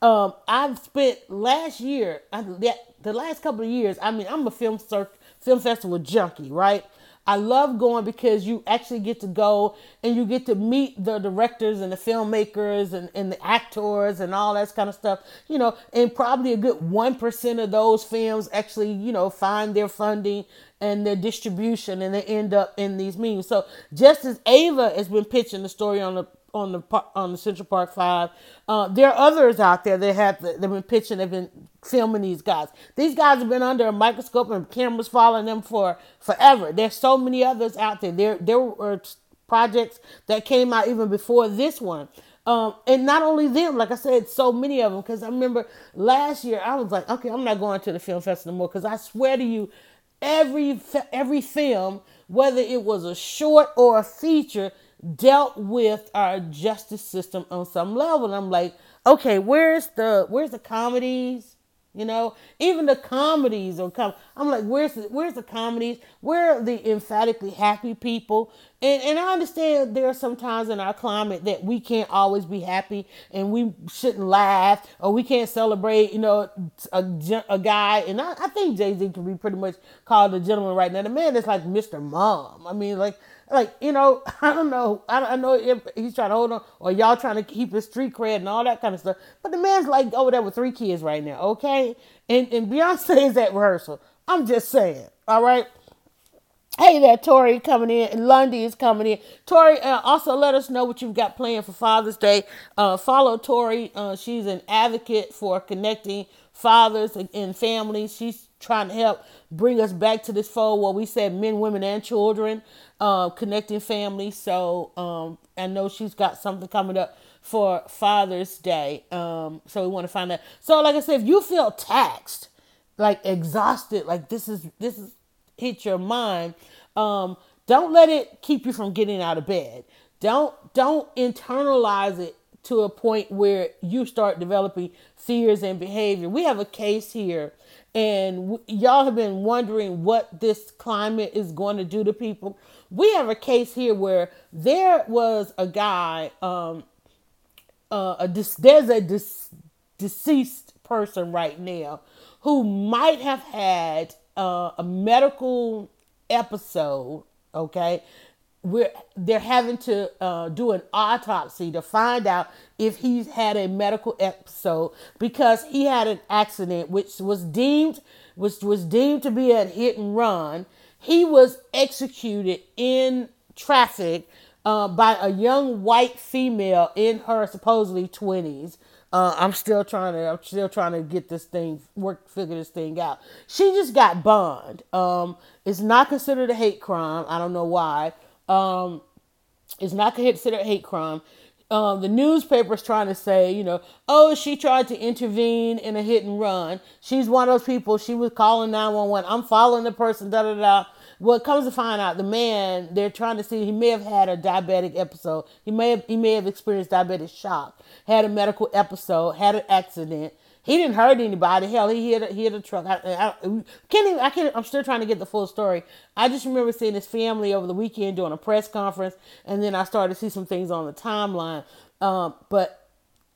um, I've spent last year, the last couple of years. I mean, I'm a film film festival junkie, right? I love going because you actually get to go and you get to meet the directors and the filmmakers and, and the actors and all that kind of stuff, you know, and probably a good 1% of those films actually, you know, find their funding and their distribution and they end up in these meetings. So just as Ava has been pitching the story on the on the on the Central Park Five. Uh, there are others out there that have they've been pitching, they've been filming these guys. These guys have been under a microscope and cameras following them for forever. There's so many others out there. There there were projects that came out even before this one. Um, and not only them, like I said, so many of them. Because I remember last year, I was like, okay, I'm not going to the film festival anymore. Because I swear to you, every every film, whether it was a short or a feature, dealt with our justice system on some level. And I'm like, okay, where's the where's the comedies? You know, even the comedies or come. I'm like, where's the, where's the comedies? Where are the emphatically happy people? And and I understand there are some times in our climate that we can't always be happy and we shouldn't laugh or we can't celebrate. You know, a, a guy and I, I think Jay Z can be pretty much called a gentleman right now. The man is like Mr. Mom. I mean, like like you know, I don't know. I don't I know if he's trying to hold on, or y'all trying to keep his street cred and all that kind of stuff. But the man's like over there with three kids right now, okay? And and Beyonce is at rehearsal. I'm just saying, all right. Hey there, Tori coming in, and Lundy is coming in. Tori, uh, also let us know what you've got planned for Father's Day. Uh, follow Tori. Uh, she's an advocate for connecting fathers and families. She's trying to help bring us back to this fold where we said men, women, and children uh, connecting families. So um, I know she's got something coming up for Father's Day. Um, so we want to find out. So like I said, if you feel taxed, like exhausted, like this is this is hit your mind, um, don't let it keep you from getting out of bed. Don't don't internalize it to a point where you start developing fears and behavior. We have a case here and w- y'all have been wondering what this climate is going to do to people we have a case here where there was a guy, um, uh, a there's a deceased person right now who might have had uh, a medical episode. Okay, we're they're having to uh, do an autopsy to find out if he had a medical episode because he had an accident which was deemed which was deemed to be a hit and run he was executed in traffic uh, by a young white female in her supposedly 20s. Uh, I'm still trying to I'm still trying to get this thing work figure this thing out. She just got bond. Um, it's not considered a hate crime. I don't know why. Um, it's not considered a hate crime um, the newspaper's trying to say, you know, oh, she tried to intervene in a hit and run. She's one of those people. She was calling 911. I'm following the person, da da da. Well, it comes to find out, the man they're trying to see he may have had a diabetic episode. He may have he may have experienced diabetic shock, had a medical episode, had an accident. He didn't hurt anybody. Hell, he hit a, he hit a truck. I, I, can't even. I can't. I'm still trying to get the full story. I just remember seeing his family over the weekend doing a press conference, and then I started to see some things on the timeline. Um, but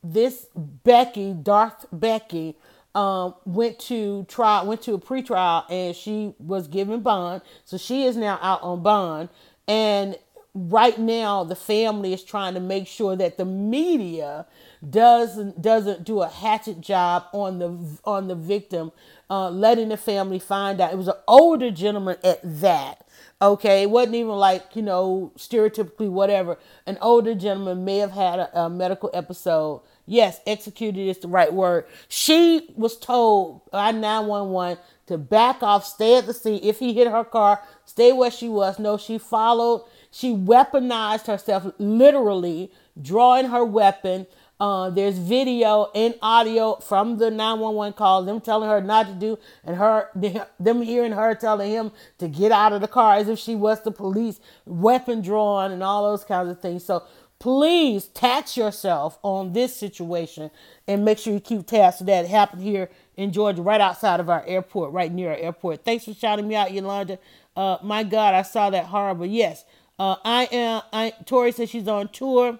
this Becky, Darth Becky, um, went to try went to a pretrial, and she was given bond. So she is now out on bond, and right now the family is trying to make sure that the media doesn't doesn't do a hatchet job on the on the victim, uh, letting the family find out. It was an older gentleman at that. Okay, it wasn't even like, you know, stereotypically whatever. An older gentleman may have had a, a medical episode. Yes, executed is the right word. She was told by 911 to back off, stay at the scene. If he hit her car, stay where she was. No, she followed. She weaponized herself, literally drawing her weapon uh, there's video and audio from the 911 call, them telling her not to do, and her them hearing her telling him to get out of the car as if she was the police, weapon drawn, and all those kinds of things. So please tax yourself on this situation and make sure you keep tabs that. It happened here in Georgia, right outside of our airport, right near our airport. Thanks for shouting me out, Yolanda. Uh, my God, I saw that horrible. Yes, uh, I am. I Tori says she's on tour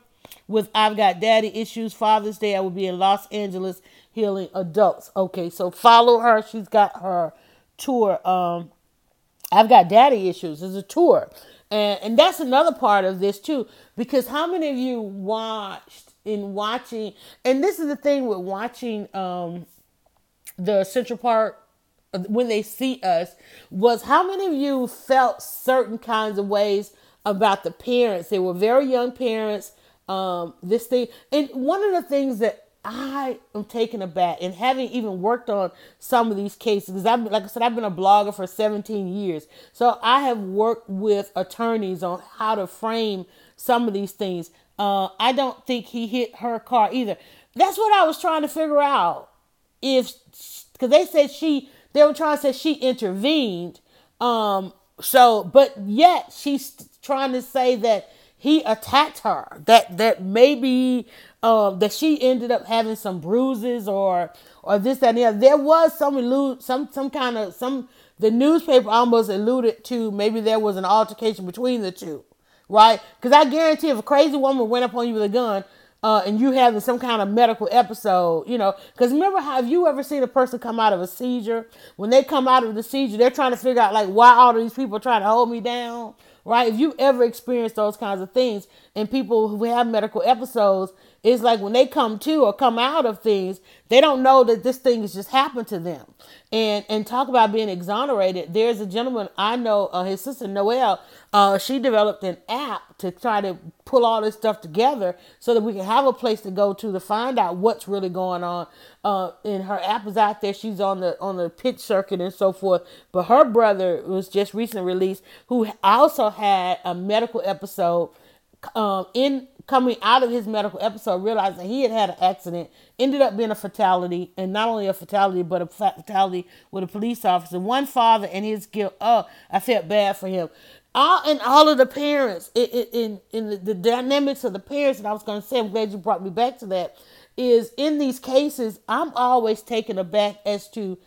with I've Got Daddy Issues Father's Day. I will be in Los Angeles healing adults. Okay, so follow her. She's got her tour. Um, I've Got Daddy Issues is a tour. And, and that's another part of this too, because how many of you watched in watching, and this is the thing with watching um, the Central Park when they see us, was how many of you felt certain kinds of ways about the parents? They were very young parents um, this thing. And one of the things that I am taken aback and having even worked on some of these cases because I've like I said I've been a blogger for 17 years. So I have worked with attorneys on how to frame some of these things. Uh, I don't think he hit her car either. That's what I was trying to figure out. If because they said she they were trying to say she intervened. Um so but yet she's trying to say that he attacked her. That that maybe um, that she ended up having some bruises or or this that and the other. There was some allude some some kind of some the newspaper almost alluded to maybe there was an altercation between the two, right? Because I guarantee if a crazy woman went up on you with a gun. Uh, and you having some kind of medical episode, you know, because remember how have you ever seen a person come out of a seizure? When they come out of the seizure, they're trying to figure out like why all these people trying to hold me down, right? If you ever experienced those kinds of things, and people who have medical episodes, it's like when they come to or come out of things, they don't know that this thing has just happened to them. And and talk about being exonerated. There's a gentleman I know, uh, his sister Noelle. Uh, she developed an app to try to pull all this stuff together so that we can have a place to go to to find out what's really going on. Uh, and her app is out there. She's on the on the pitch circuit and so forth. But her brother was just recently released, who also had a medical episode um, in coming out of his medical episode, realized that he had had an accident, ended up being a fatality, and not only a fatality, but a fatality with a police officer. One father and his guilt. Oh, I felt bad for him. All and all of the parents in in, in the, the dynamics of the parents. And I was going to say, I'm glad you brought me back to that. Is in these cases, I'm always taken aback as to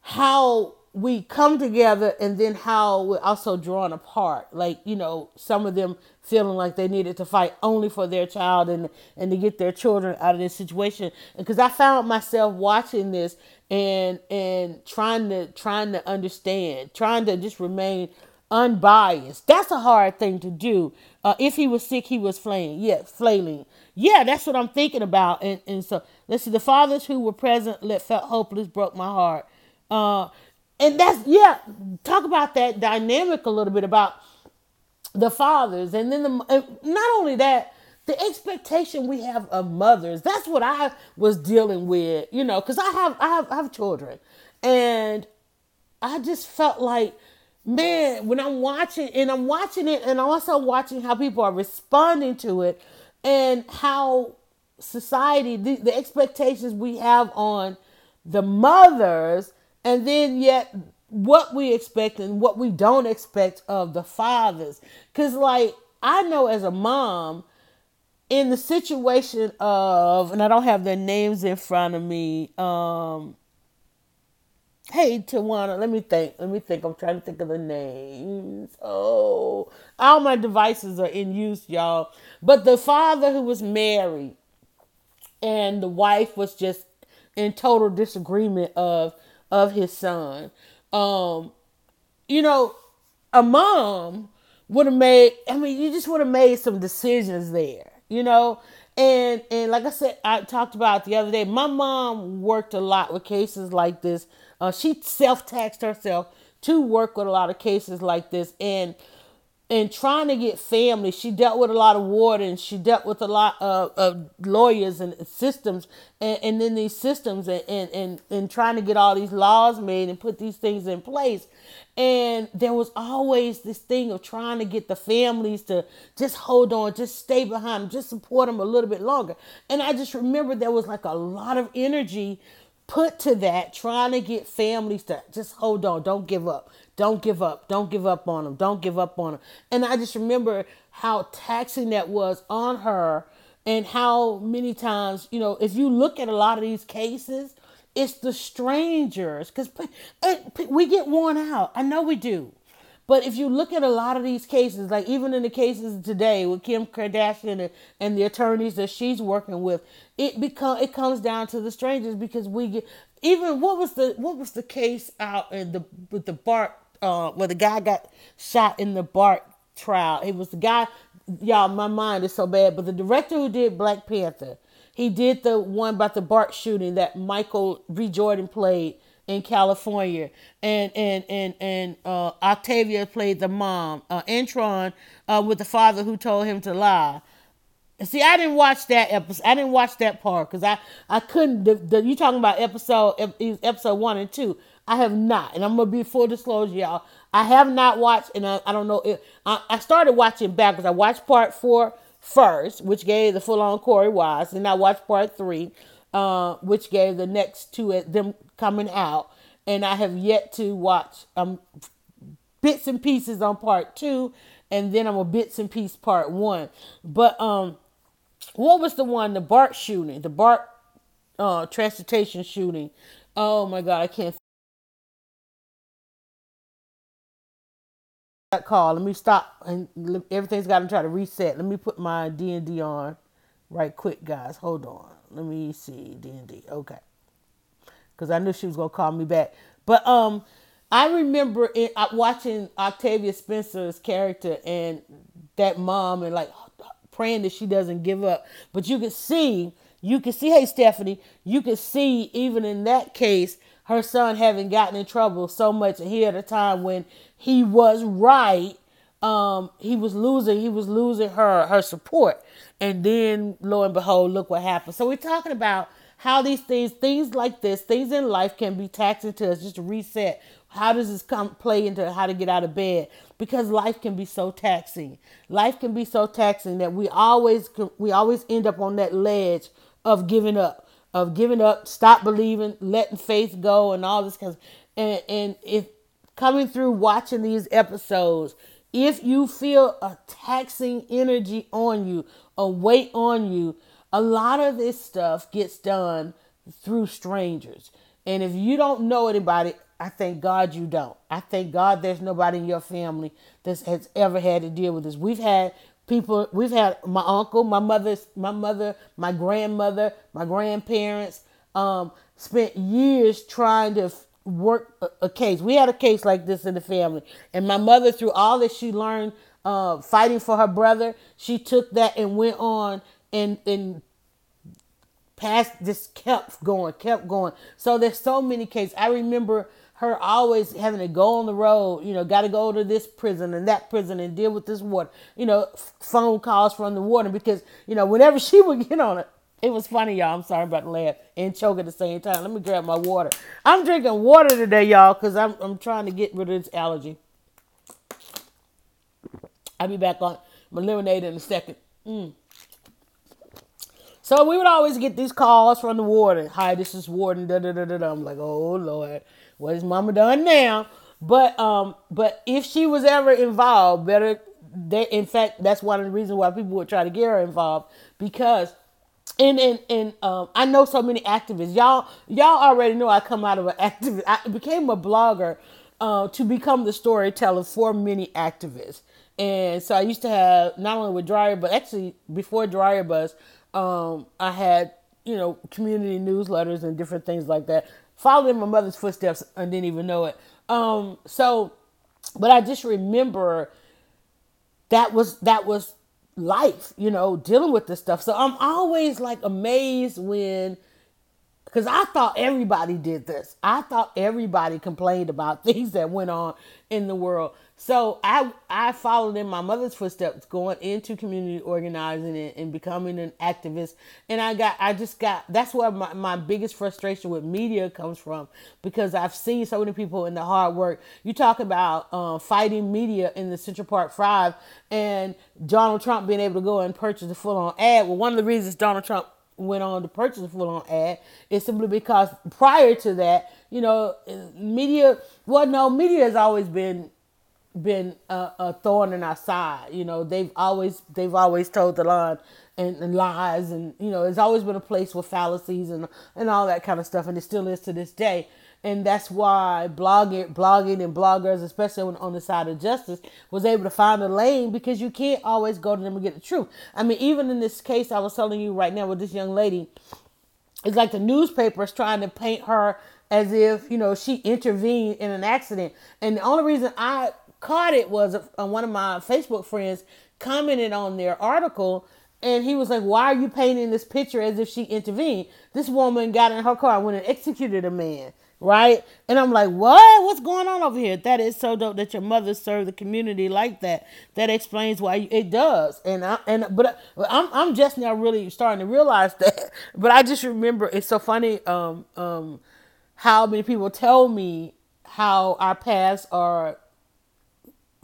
how we come together and then how we're also drawn apart. Like, you know, some of them feeling like they needed to fight only for their child and, and to get their children out of this situation. Because I found myself watching this and and trying to trying to understand, trying to just remain unbiased. That's a hard thing to do. Uh, if he was sick, he was flailing. Yeah, flailing. Yeah, that's what I'm thinking about. And and so let's see. The fathers who were present let felt hopeless broke my heart. Uh, and that's yeah talk about that dynamic a little bit about the fathers. And then the not only that the expectation we have of mothers. That's what i was dealing with you know because i have i have i have children. And i just felt like man when i'm watching and i'm watching it and also watching how people are responding to it and how society the, the expectations we have on the mothers and then yet what we expect and what we don't expect of the fathers. Because, like, I know as a mom, in the situation of, and I don't have their names in front of me. Um, hey, Tawana, let me think. Let me think. I'm trying to think of the names. Oh, all my devices are in use, y'all. But the father who was married and the wife was just in total disagreement of of his son. Um, you know, a mom would have made. I mean, you just would have made some decisions there. You know, and and like I said, I talked about the other day. My mom worked a lot with cases like this. Uh, she self taxed herself to work with a lot of cases like this and and trying to get family. She dealt with a lot of wardens. She dealt with a lot of, of lawyers and systems, and, and then these systems, and, and, and, and trying to get all these laws made and put these things in place. And there was always this thing of trying to get the families to just hold on, just stay behind them, just support them a little bit longer. And I just remember there was like a lot of energy put to that, trying to get families to just hold on, don't give up, don't give up, don't give up on them, don't give up on them. And I just remember how taxing that was on her and how many times, you know, if you look at a lot of these cases, it's the strangers because eh, we get worn out. I know we do. But if you look at a lot of these cases, like even in the cases today with Kim Kardashian and, and the attorneys that she's working with, it become it comes down to the strangers because we get even what was the what was the case out in the with the Bart uh where the guy got shot in the Bart trial. It was the guy y'all my mind is so bad, but the director who did Black Panther, he did the one about the Bart shooting that Michael B. Jordan played in California, and and and and uh, Octavia played the mom. Uh, Antron uh, with the father who told him to lie. See, I didn't watch that episode. I didn't watch that part because I I couldn't. The, the, you talking about episode episode one and two? I have not, and I'm gonna be full disclosure, y'all. I have not watched, and I, I don't know. If, I, I started watching backwards. I watched part four first, which gave the full on Korey Wise, and I watched part three, uh, which gave the next two at them coming out, and I have yet to watch um bits and pieces on part two, and then I'm a bits and piece part one. But um, what was the one the Bart shooting, the Bart uh transportation shooting? Oh my God, I can't. That call. Let me stop and everything's got to try to reset. Let me put my D and D on, right quick, guys. Hold on. Let me see D and D. Okay because I knew she was gonna call me back. But um, I remember in, uh, watching Octavia Spencer's character and that mom and like praying that she doesn't give up. But you can see, you can see, hey Stephanie, you can see even in that case, her son having gotten in trouble so much. And he at a time when he was right, um, he was losing, he was losing her her support. And then lo and behold, look what happened. So we're talking about how these things, things like this, things in life can be taxing to us just to reset. How does this come play into how to get out of bed? Because life can be so taxing. Life can be so taxing that we always we always end up on that ledge of giving up, of giving up, stop believing, letting faith go, and all this Because. And and if coming through watching these episodes, if you feel a taxing energy on you, a weight on you, a lot of this stuff gets done through strangers. And if you don't know anybody, I thank God you don't. I thank God there's nobody in your family that has ever had to deal with this. We've had people, we've had my uncle, my mother's, my mother, my grandmother, my grandparents, um, spent years trying to work a, case. We had a case like this in the family, and my mother, through all that she learned, uh, fighting for her brother, she took that and went on and and past just kept going, kept going. So there's so many cases. I remember her always having to go on the road, you know, got to go to this prison and that prison and deal with this water, you know, phone calls from the warden because, you know, whenever she would get on it, it was funny, y'all. I'm sorry about the laugh and choke at the same time. Let me grab my water. I'm drinking water today, y'all, because I'm, I'm trying to get rid of this allergy. I'll be back on my lemonade in a second. Mm. So we would always get these calls from the warden. Hi, this is warden. Da da da da. I'm like, oh lord, what is Mama done now? But um, but if she was ever involved, better. They, in fact, that's one of the reasons why people would try to get her involved because and and and um, I know so many activists. Y'all y'all already know I come out of an activist. I became a blogger uh, to become the storyteller for many activists. And so I used to have not only with Dryer, but actually before Dryer Buzz, um, I had, you know, community newsletters and different things like that. Followed in my mother's footsteps and didn't even know it. Um, so, but I just remember that was that was life, you know, dealing with this stuff. So I'm always like amazed when because I thought everybody did this. I thought everybody complained about things that went on in the world. So I I followed in my mother's footsteps, going into community organizing and, and, becoming an activist. And I got I just got that's where my, my biggest frustration with media comes from because I've seen so many people in the hard work. You talk about uh, fighting media in the Central Park Five and Donald Trump being able to go and purchase a full on ad. Well, one of the reasons Donald Trump went on to purchase a full on ad is simply because prior to that, you know, media well no, media has always been been a, a, thorn in our side. You know, they've always they've always told the line and, and, lies, and you know, it's always been a place with fallacies and and all that kind of stuff, and it still is to this day. And that's why blogging, blogging, and bloggers, especially on, on the side of justice, was able to find a lane because you can't always go to them and get the truth. I mean, even in this case, I was telling you right now with this young lady, it's like the newspapers trying to paint her as if you know she intervened in an accident, and the only reason I caught it was uh, one of my Facebook friends commented on their article and he was like, Why are you painting this picture as if she intervened? This woman got in her car and went and executed a man, right? And I'm like, What? What's going on over here? That is so dope that your mother served the community like that. That explains why it does. And I and but I'm I'm just now really starting to realize that. But I just remember it's so funny um um how many people tell me how our paths are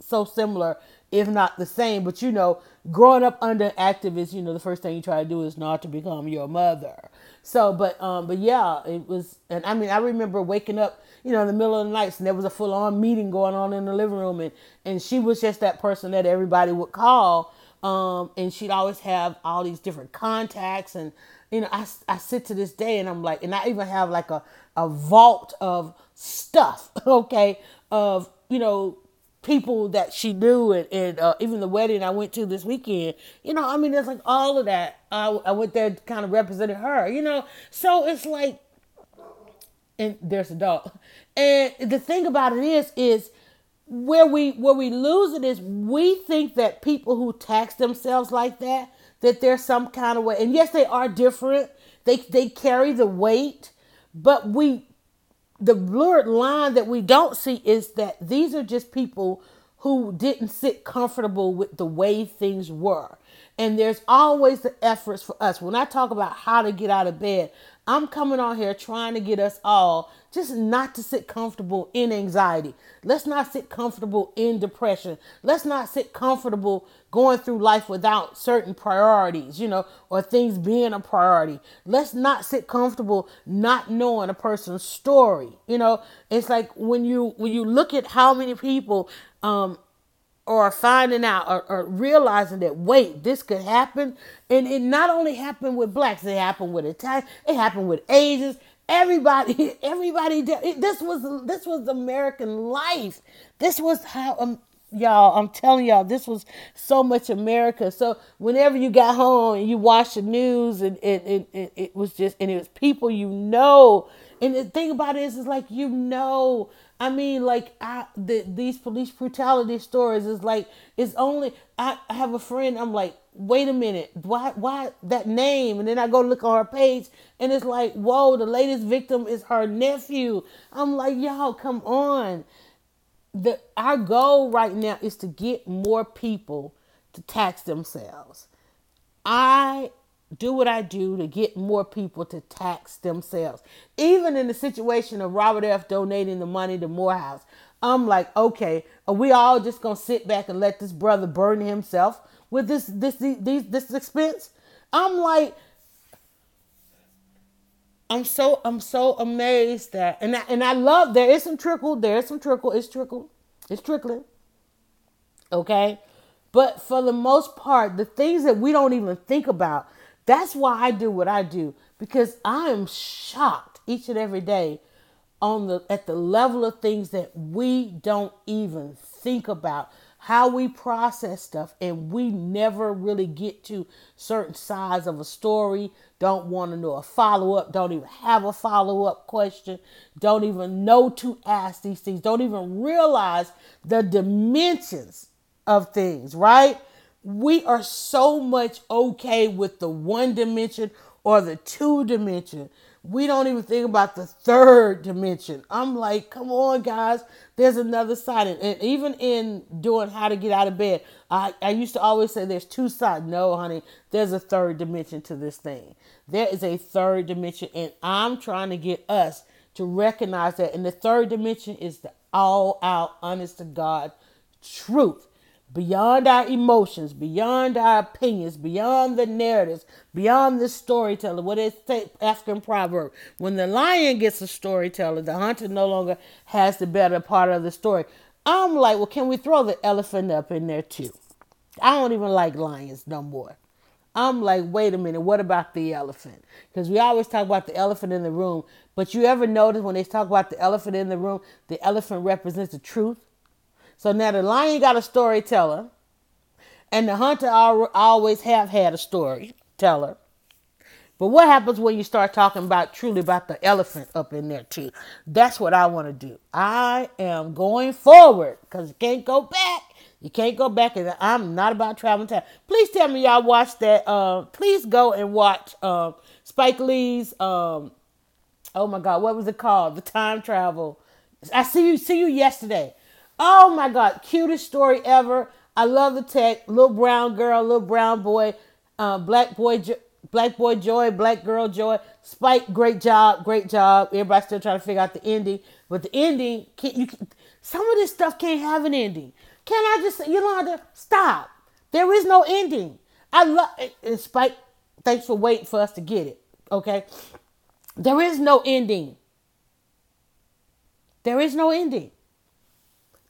so similar, if not the same. But you know, growing up under activists, you know, the first thing you try to do is not to become your mother. So, but um, but yeah, it was, and I mean, I remember waking up, you know, in the middle of the night, and there was a full on meeting going on in the living room, and and she was just that person that everybody would call, um, and she'd always have all these different contacts, and you know, I I sit to this day, and I'm like, and I even have like a a vault of stuff, okay, of you know people that she knew and, and uh, even the wedding I went to this weekend. You know, I mean, there's like all of that. I, I went there kind of represented her, you know. So it's like, and there's a dog. And the thing about it is, is where we where we lose it is we think that people who tax themselves like that, that there's some kind of way. And yes, they are different. They they carry the weight, but we the blurred line that we don't see is that these are just people who didn't sit comfortable with the way things were. And there's always the efforts for us. When I talk about how to get out of bed, I'm coming on here trying to get us all just not to sit comfortable in anxiety. Let's not sit comfortable in depression. Let's not sit comfortable going through life without certain priorities, you know, or things being a priority. Let's not sit comfortable not knowing a person's story. You know, it's like when you when you look at how many people um or finding out or, or, realizing that wait this could happen. And it not only happened with blacks it happened with italians it happened with asians. Everybody everybody this was this was american life. This was how um, y'all i'm telling y'all this was so much america. So whenever you got home and you watched the news and it, it, it, it was just and it was people you know. And the thing about it is, is like you know I mean, like I the, these police brutality stories is like it's only I, I have a friend. I'm like, wait a minute, why why that name? And then I go look on her page, and it's like, whoa, the latest victim is her nephew. I'm like, y'all, come on. The our goal right now is to get more people to tax themselves. I do what I do to get more people to tax themselves. Even in the situation of Robert F. donating the money to Morehouse, I'm like, okay, are we all just gonna sit back and let this brother burn himself with this this this this expense? I'm like, I'm so I'm so amazed that and I, and I love there is some trickle, there is some trickle, it's trickle, it's trickling. Okay. But for the most part, the things that we don't even think about, that's why I do what I do because I am shocked each and every day on the at the level of things that we don't even think about how we process stuff and we never really get to certain sides of a story don't want to know a follow-up don't even have a follow-up question don't even know to ask these things don't even realize the dimensions of things right we are so much okay with the one dimension or the two dimension. we don't even think about the third dimension. I'm like, come on, guys, there's another side. And even in doing how to get out of bed, I, I used to always say there's two sides. No, honey, there's a third dimension to this thing. There is a third dimension, and I'm trying to get us to recognize that. And the third dimension is the all out, honest to God truth beyond our emotions, beyond our opinions, beyond the narratives, beyond the storyteller. What is African proverb? When the lion gets a storyteller, the hunter no longer has the better part of the story. I'm like, well, can we throw the elephant up in there too? I don't even like lions no more. I'm like, wait a minute, what about the elephant? Because we always talk about the elephant in the room, but you ever notice when they talk about the elephant in the room, the elephant represents the truth? So now the lion got a storyteller, and the hunter always have had a storyteller. But what happens when you start talking about truly about the elephant up in there too? That's what I want to do. I am going forward because you can't go back. You can't go back, and I'm not about traveling time. Please tell me y'all watched that. Uh, please go and watch uh, Spike Lee's. Um, oh my God, what was it called? The time travel. I see you. See you yesterday. Oh my God, cutest story ever. I love the tech. Little brown girl, little brown boy, uh, black boy, jo- black boy joy, black girl joy. Spike, great job, great job. Everybody's still trying to figure out the ending, but the ending, can you? Some of this stuff can't have an ending. Can I just, Yolanda, stop? There is no ending. I love and Spike. Thanks for waiting for us to get it. Okay, there is no ending. There is no ending.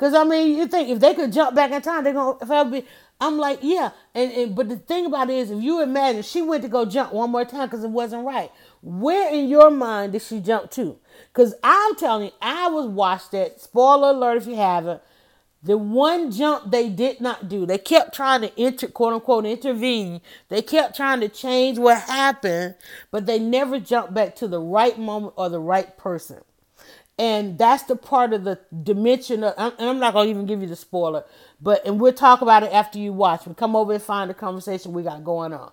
Cause I mean, you think if they could jump back in time, they're gonna be. I'm like, yeah, and, and but the thing about it is, if you imagine she went to go jump one more time because it wasn't right, where in your mind did she jump to? Because I'm telling you, I was watched that. Spoiler alert if you haven't. The one jump they did not do, they kept trying to inter, quote unquote, intervene. They kept trying to change what happened, but they never jumped back to the right moment or the right person and that's the part of the dimension of, and i'm not going to even give you the spoiler but and we'll talk about it after you watch. We come over and find the conversation we got going on.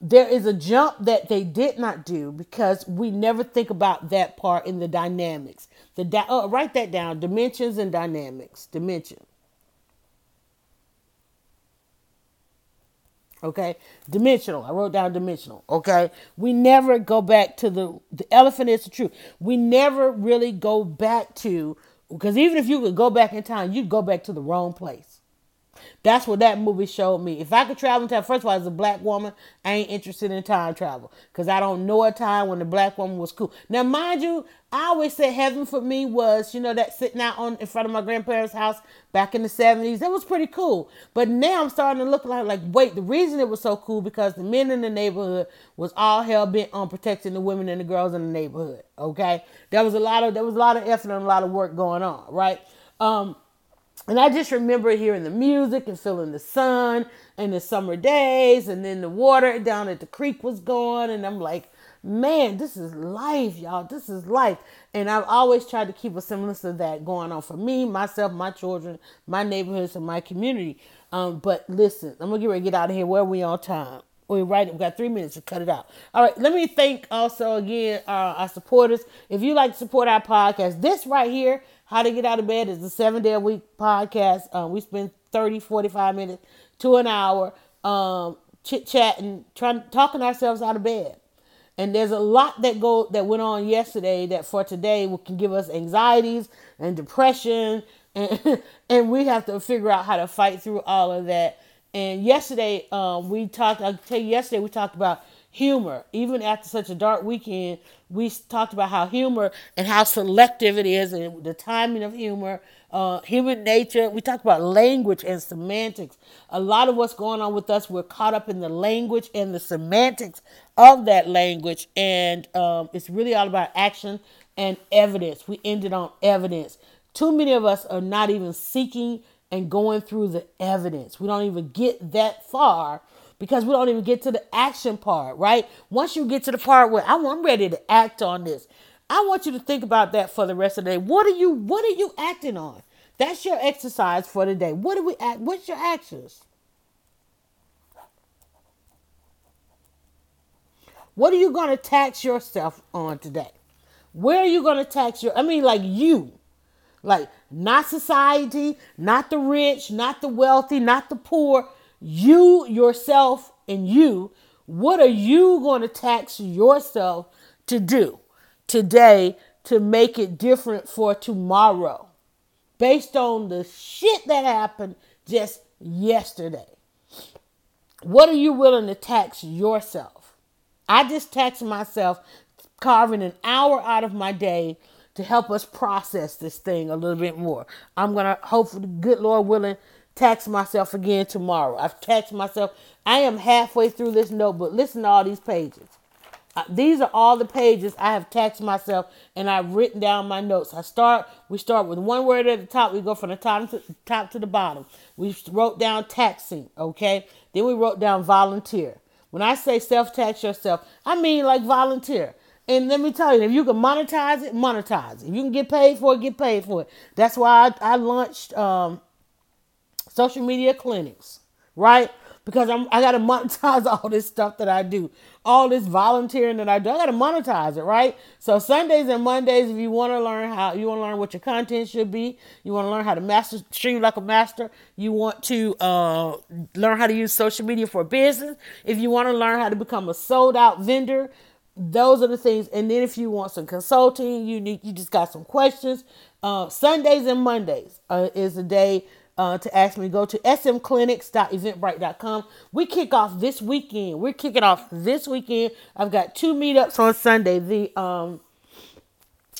There is a jump that they did not do because we never think about that part in the dynamics. The di- oh, write that down. Dimensions and dynamics. Dimension okay? Dimensional. I wrote down dimensional okay? We never go back to the the elephant is the truth. We never really go back to because even if you could go back in time you'd go back to the wrong place that's what that movie showed me. If I could travel in time, first of all, as a black woman, I ain't interested in time travel because I don't know a time when the black woman was cool. Now, mind you, I always said heaven for me was, you know, that sitting out on in front of my grandparents' house back in the 70s. That was pretty cool. But now I'm starting to look like, like, wait, the reason it was so cool because the men in the neighborhood was all hell bent on protecting the women and the girls in the neighborhood. Okay. There was a lot of there was a lot of effort and a lot of work going on, right? Um, and I just remember hearing the music and feeling the sun and the summer days, and then the water down at the creek was gone. And I'm like, man, this is life, y'all. This is life. And I've always tried to keep a semblance of that going on for me, myself, my children, my neighborhoods, and my community. Um, but listen, I'm gonna get ready to get out of here. Where are we on time? We're right. We got three minutes to cut it out. All right. Let me thank also again uh, our supporters. If you like to support our podcast, this right here how to Get Out of Bed is a seven day a week podcast. Um, we spend 30, 45 minutes to an hour um, chit chatting, trying talking ourselves out of bed. And there's a lot that go that went on yesterday that for today can give us anxieties and depression, and and we have to figure out how to fight through all of that. And yesterday, um, we talked. I'll tell you, yesterday we talked about humor. Even after such a dark weekend, we talked about how humor and how selective it is and the timing of humor, uh, human nature. We talked about language and semantics. A lot of what's going on with us, we're caught up in the language and the semantics of that language. And um, it's really all about action and evidence. We ended on evidence. Too many of us are not even seeking and going through the evidence. We don't even get that far because we don't even get to the action part, right? Once you get to the part where I'm ready to act on this, I want you to think about that for the rest of the day. What are you what are you acting on? That's your exercise for the day. What do we act? What's your actions? What are you going to tax yourself on today? Where are you going to tax your, I mean, like you, like not society, not the rich, not the wealthy, not the poor, you, yourself, and you. What are you going to tax yourself to do today to make it different for tomorrow? Based on the shit that happened just yesterday. What are you willing to tax yourself? I just tax myself carving an hour out of my day to help us process this thing a little bit more. I'm going to, hopefully, good Lord willing, tax myself again tomorrow. I've taxed myself. I am halfway through this notebook. Listen to all these pages. These are all the pages I have taxed myself and I've written down my notes. I start, we start with one word at the top. We go from the top to, top to the bottom. We wrote down taxing, okay? Then we wrote down volunteer. When I say self tax yourself, I mean like volunteer. And let me tell you, if you can monetize it, monetize it. If you can get paid for it, get paid for it. That's why I, I launched um, social media clinics, right? Because I'm I gotta monetize all this stuff that I do, all this volunteering that I do. I gotta monetize it, right? So Sundays and Mondays, if you want to learn how you want to learn what your content should be, you want to learn how to master stream like a master, you want to uh, learn how to use social media for business. If you want to learn how to become a sold out vendor, those are the things. And then if you want some consulting, you need you just got some questions. Uh, Sundays and Mondays uh, is a day uh, to ask me, go to smclinics.eventbrite.com. We kick off this weekend. We're kicking off this weekend. I've got two meetups on Sunday. The um,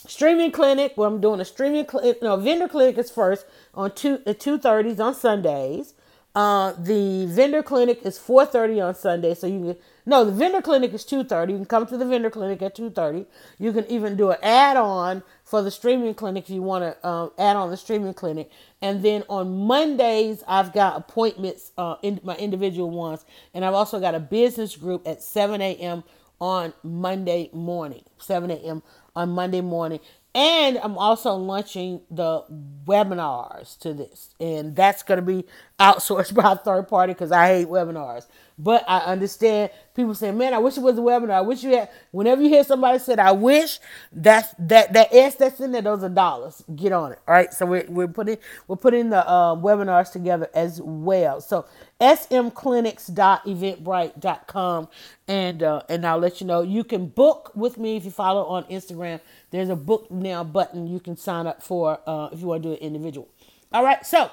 streaming clinic, where I'm doing a streaming clinic, no, vendor clinic is first on two at 2.30s on Sundays. Uh, the vendor clinic is 4.30 on Sunday, so you can no, the vendor clinic is 2.30. You can come to the vendor clinic at 2.30. You can even do an add-on for the streaming clinic if you want to um, add on the streaming clinic. And then on Mondays, I've got appointments, uh, in my individual ones. And I've also got a business group at 7 a.m. on Monday morning. 7 a.m. on Monday morning. And I'm also launching the webinars to this. And that's going to be outsourced by a third party because I hate webinars. But I understand people saying, "Man, I wish it was a webinar. I wish you had." Whenever you hear somebody said, "I wish," that's that that s that's in there. Those are dollars. Get on it. All right. So we're we're putting we're putting the uh, webinars together as well. So smclinics.eventbrite.com and uh, and I'll let you know you can book with me if you follow on Instagram. There's a book now button you can sign up for uh, if you want to do it individual. All right. So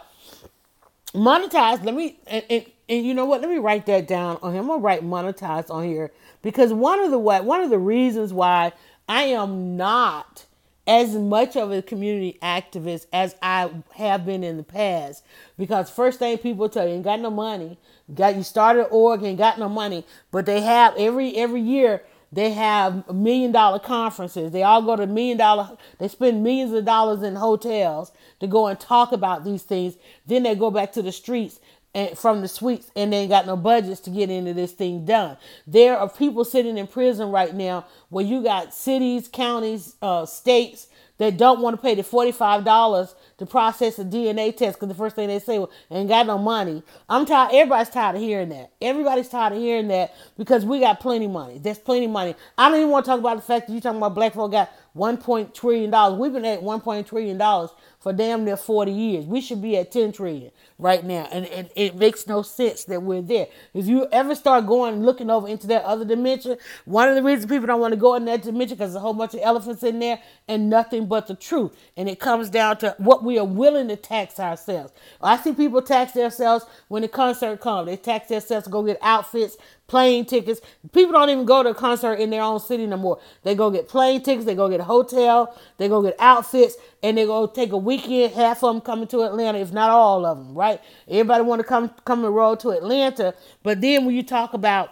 monetize. Let me and, and, and, you know what? Let me write that down on here. I'm gonna write monetize on here because one of the what one of the reasons why I am not as much of a community activist as I have been in the past. Because first thing people tell you, ain't got no money. got you started org and got no money, but they have every every year they have million dollar conferences. They all go to million dollar, they spend millions of dollars in hotels to go and talk about these things. Then they go back to the streets and from the suites and they ain't got no budgets to get into this thing done. There are people sitting in prison right now where you got cities, counties, uh, states that don't want to pay the $45 to process a DNA test because the first thing they say, well, ain't got no money. I'm tired. Everybody's tired of hearing that. Everybody's tired of hearing that because we got plenty money. There's plenty money. I don't even want to talk about the fact that you talking about black folk got one point trillion dollars. We've been at one point trillion dollars for damn near 40 years. We should be at 10 trillion right now. And, and it makes no sense that we're there. If you ever start going looking over into that other dimension, one of the reasons people don't want to go in that dimension because there's a whole bunch of elephants in there and nothing but the truth. And it comes down to what we are willing to tax ourselves. I see people tax themselves when the concert comes. They tax themselves to go get outfits, plane tickets. People don't even go to a concert in their own city no more. They go get plane tickets, they go get a hotel, they go get outfits, and they go take a weekend. Half of them coming to Atlanta, if not all of them, right? Everybody want to come come and roll to Atlanta, but then when you talk about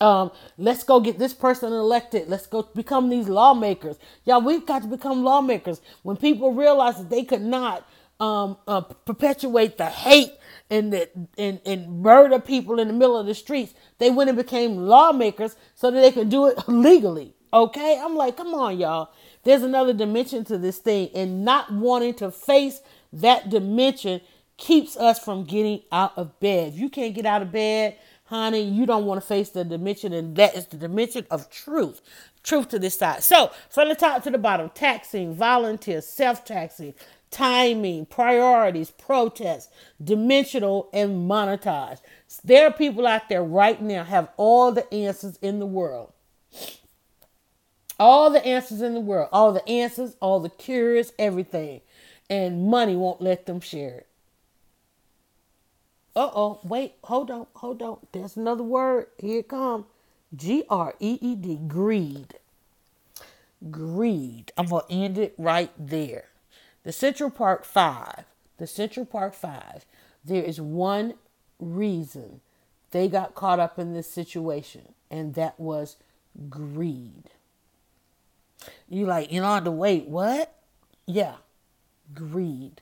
um, let's go get this person elected. Let's go become these lawmakers. Y'all, we've got to become lawmakers. When people realize that they could not um, uh, perpetuate the hate and, the, and, and murder people in the middle of the streets, they went and became lawmakers so that they could do it legally. Okay? I'm like, come on, y'all. There's another dimension to this thing, and not wanting to face that dimension keeps us from getting out of bed. You can't get out of bed, honey, you don't want to face the dimension, and that is the dimension of truth. Truth to this side. So, from the top to the bottom, taxing, volunteer, self taxing, timing, priorities, protests, dimensional, and monetized. There are people out there right now have all the answers in the world. All the answers in the world, all the answers, all the cures, everything. And money won't let them share it. Uh oh, wait, hold on, hold on. There's another word. Here it comes. G R E E D, greed. Greed. I'm going to end it right there. The Central Park Five, the Central Park Five, there is one reason they got caught up in this situation, and that was greed. You like, you know, to wait, what? Yeah, greed.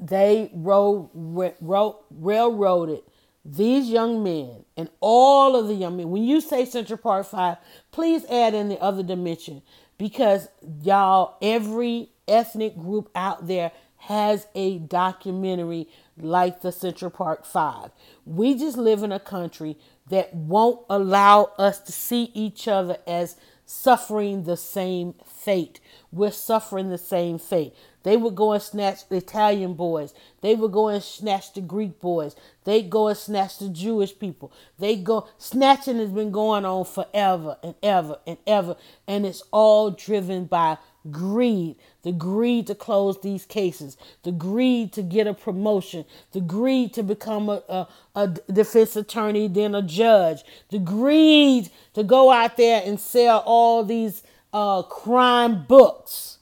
They road, road, railroaded these young men and all of the young men. When you say Central Park 5, please add in the other dimension because y'all, every ethnic group out there has a documentary like the Central Park Five. We just live in a country that won't allow us to see each other as suffering the same fate. We're suffering the same fate. They would go and snatch the Italian boys. They would go and snatch the Greek boys. They go and snatch the Jewish people. They go snatching has been going on forever and ever and ever, and it's all driven by greed. The greed to close these cases, the greed to get a promotion, the greed to become a, a, a defense attorney, then a judge, the greed to go out there and sell all these uh, crime books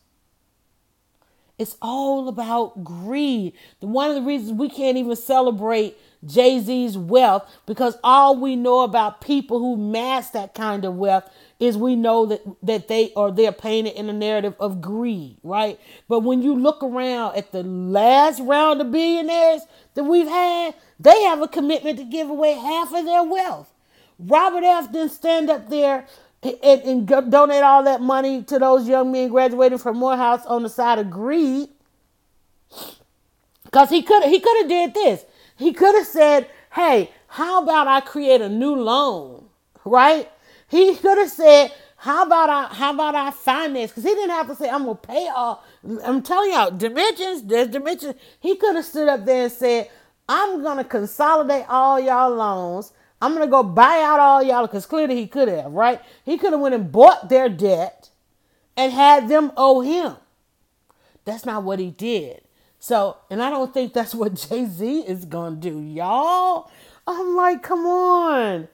it's all about greed. One of the reasons we can't even celebrate Jay Z's wealth because all we know about people who mass that kind of wealth is we know that that they are they're painted in a narrative of greed, right? But when you look around at the last round of billionaires that we've had, they have a commitment to give away half of their wealth. Robert F. didn't stand up there and, and go, donate all that money to those young men graduating from Morehouse on the side of greed. Cause he could he could have did this. He could have said, "Hey, how about I create a new loan?" Right? He could have said, "How about I how about I finance?" Because he didn't have to say, "I'm gonna pay all." I'm telling y'all, dimensions. There's dimensions. He could have stood up there and said, "I'm gonna consolidate all y'all loans." I'm gonna go buy out all y'all because clearly he could have, right? He could have went and bought their debt and had them owe him. That's not what he did. So, and I don't think that's what Jay Z is gonna do, y'all. I'm like, come on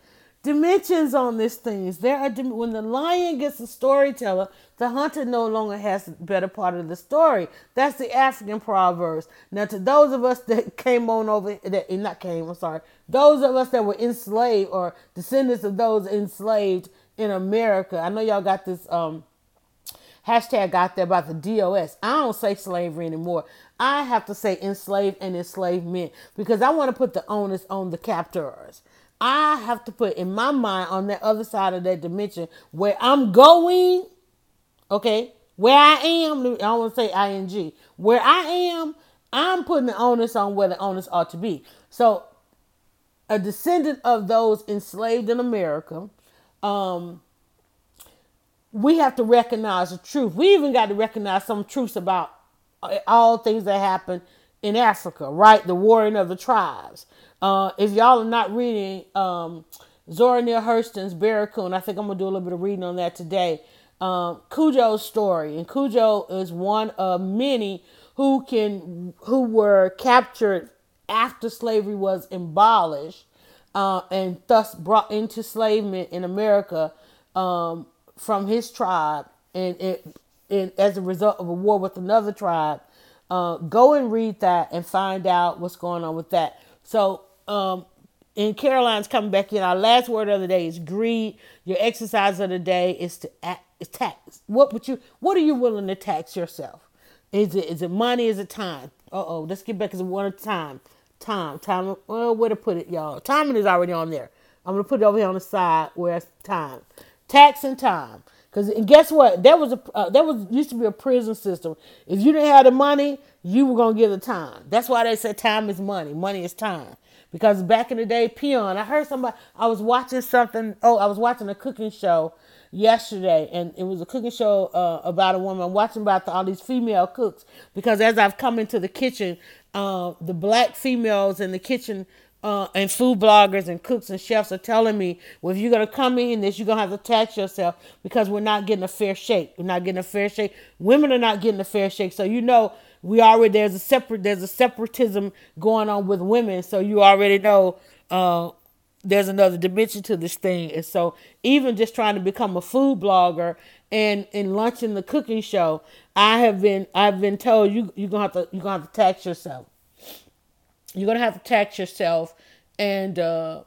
dimensions on this thing. There are when the lion gets the storyteller, the hunter no longer has the better part of the story. That's the African proverbs. Now, to those of us that came on over, that eh, not came, I'm sorry, those of us that were enslaved or descendants of those enslaved in America, I know y'all got this um, hashtag out there about the DOS. I don't say slavery anymore. I have to say enslaved and enslavement because I want to put the onus on the captors. I have to put in my mind on that other side of that dimension where I'm going, okay, where I am, I don't want to say ing, where I am, I'm putting the onus on where the onus ought to be. So, a descendant of those enslaved in America, um, we have to recognize the truth. We even got to recognize some truths about all things that happen in Africa, right? The warring of the tribes. Uh, if y'all are not reading um, Zora Neale Hurston's Barracoon, I think I'm gonna do a little bit of reading on that today. Um, Cudjo's story, and Cudjo is one of many who can who were captured after slavery was abolished uh, and thus brought into enslavement in America um, from his tribe, and it, and as a result of a war with another tribe. Uh, go and read that and find out what's going on with that. So um, and Caroline's coming back in. Our last word of the day is greed. Your exercise of the day is to act, tax. What would you? What are you willing to tax yourself? Is it is it money? Is it time? Uh oh. Let's get back to one at a time. Time. Time. Well, where to put it, y'all? Timing is already on there. I'm gonna put it over here on the side where it's time. Tax and time. Cause and guess what? There was a uh, there was used to be a prison system. If you didn't have the money, you were gonna give the time. That's why they said time is money. Money is time. Because back in the day, peon. I heard somebody. I was watching something. Oh, I was watching a cooking show yesterday, and it was a cooking show uh, about a woman. I'm watching about the, all these female cooks because as I've come into the kitchen, uh, the black females in the kitchen uh, and food bloggers and cooks and chefs are telling me, well, if you're gonna come in this, you're gonna have to tax yourself because we're not getting a fair shake. We're not getting a fair shake. Women are not getting a fair shake. So you know we already there's a separate there's a separatism going on with women. So you already know uh, there's another dimension to this thing. And so even just trying to become a food blogger and and launching the cooking show, I have been I've been told you you're gonna have to you're gonna have to tax yourself you're gonna have to tax yourself. And uh,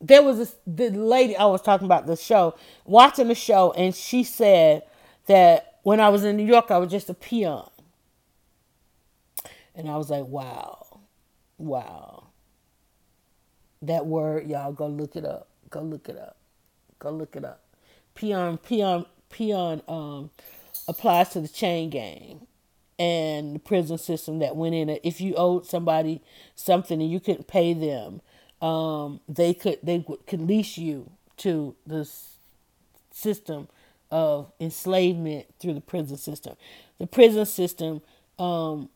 there was this the lady I was talking about the show, watching the show, and she said that when I was in New York, I was just a peon. And I was like, wow, wow. That word, y'all go look it up. Go look it up. Go look it up. Peon, peon, peon um, applies to the chain gang and the prison system that went in it. If you owed somebody something and you couldn't pay them, um, they could they could lease you to the system of enslavement through the prison system. The prison system um,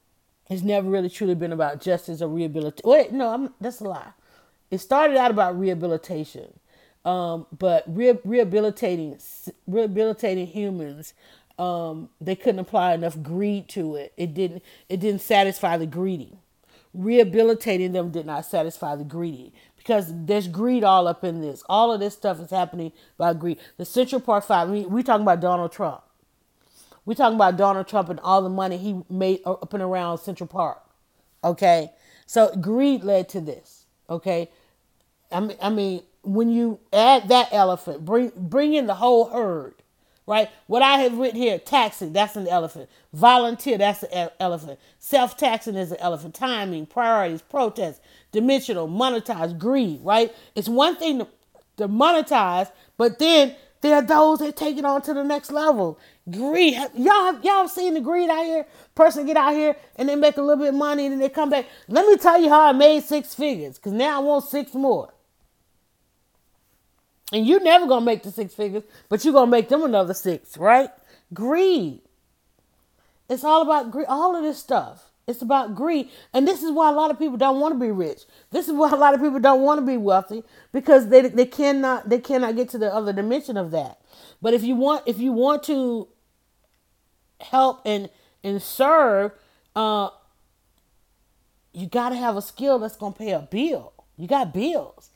has never really truly been about justice or rehabilitation. Wait, no, I'm, that's a lie. It started out about rehabilitation, um, but re- rehabilitating rehabilitating humans um, they couldn't apply enough greed to it. It didn't it didn't satisfy the greedy. Rehabilitating them did not satisfy the greedy because there's greed all up in this. All of this stuff is happening by greed. The Central Park Five. We we talking about Donald Trump. We talking about Donald Trump and all the money he made up and around Central Park. Okay, so greed led to this. Okay, I mean, I mean, when you add that elephant, bring bring in the whole herd right? What I have written here, taxing, that's an elephant. Volunteer, that's an elephant. Self taxing is an elephant. Timing, priorities, protest, dimensional, monetize, greed, right? It's one thing to, to monetize, but then there are those that take it on to the next level. Greed, y'all have y'all seen the greed out here? Person get out here and they make a little bit of money and then they come back. Let me tell you how I made six figures, because now I want six more. And you're never gonna make the six figures, but you're gonna make them another six, right? Greed. It's all about greed. All of this stuff. It's about greed. And this is why a lot of people don't want to be rich. This is why a lot of people don't want to be wealthy because they they cannot they cannot get to the other dimension of that. But if you want if you want to help and and serve, uh, you got to have a skill that's gonna pay a bill. You got bills.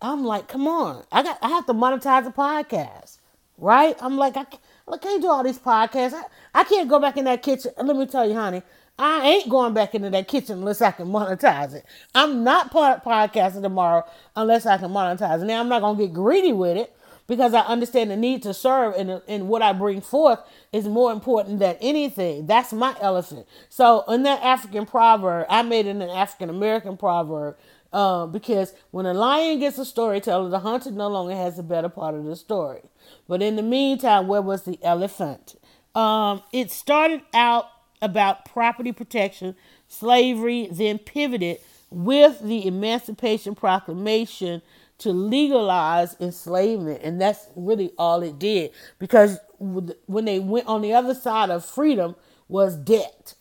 I'm like, come on, I got I have to monetize a podcast, right? I'm like, I can't, I can't do all these podcasts. I, I can't go back in that kitchen. Let me tell you, honey, I ain't going back into that kitchen unless I can monetize it. I'm not part podcasting tomorrow unless I can monetize it. Now I'm not gonna get greedy with it because I understand the need to serve and, and what I bring forth is more important than anything. That's my elephant. So in that African proverb, I made it an African American proverb uh, because when a lion gets a storyteller, the hunter no longer has the better part of the story. But in the meantime, where was the elephant? Um, it started out about property protection, slavery, then pivoted with the Emancipation Proclamation to legalize enslavement. And that's really all it did. Because when they went on the other side of freedom was debt.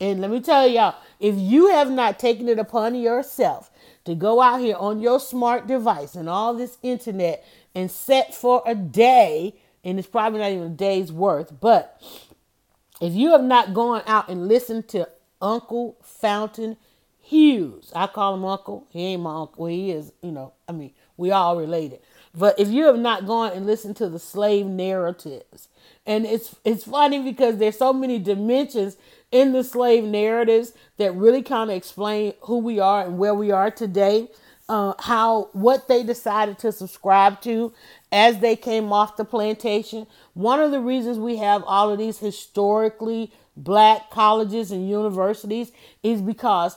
And let me tell y'all, if you have not taken it upon yourself to go out here on your smart device and all this internet and set for a day, and it's probably not even a day's worth, but if you have not gone out and listened to Uncle Fountain Hughes, I call him Uncle. He ain't my uncle. Well, he is, you know, I mean, we all related. But if you have not gone and listened to the slave narratives, and it's it's funny because there's so many dimensions in the slave narratives that really kind of explain who we are and where we are today. Uh, how what they decided to subscribe to as they came off the plantation. One of the reasons we have all of these historically black colleges and universities is because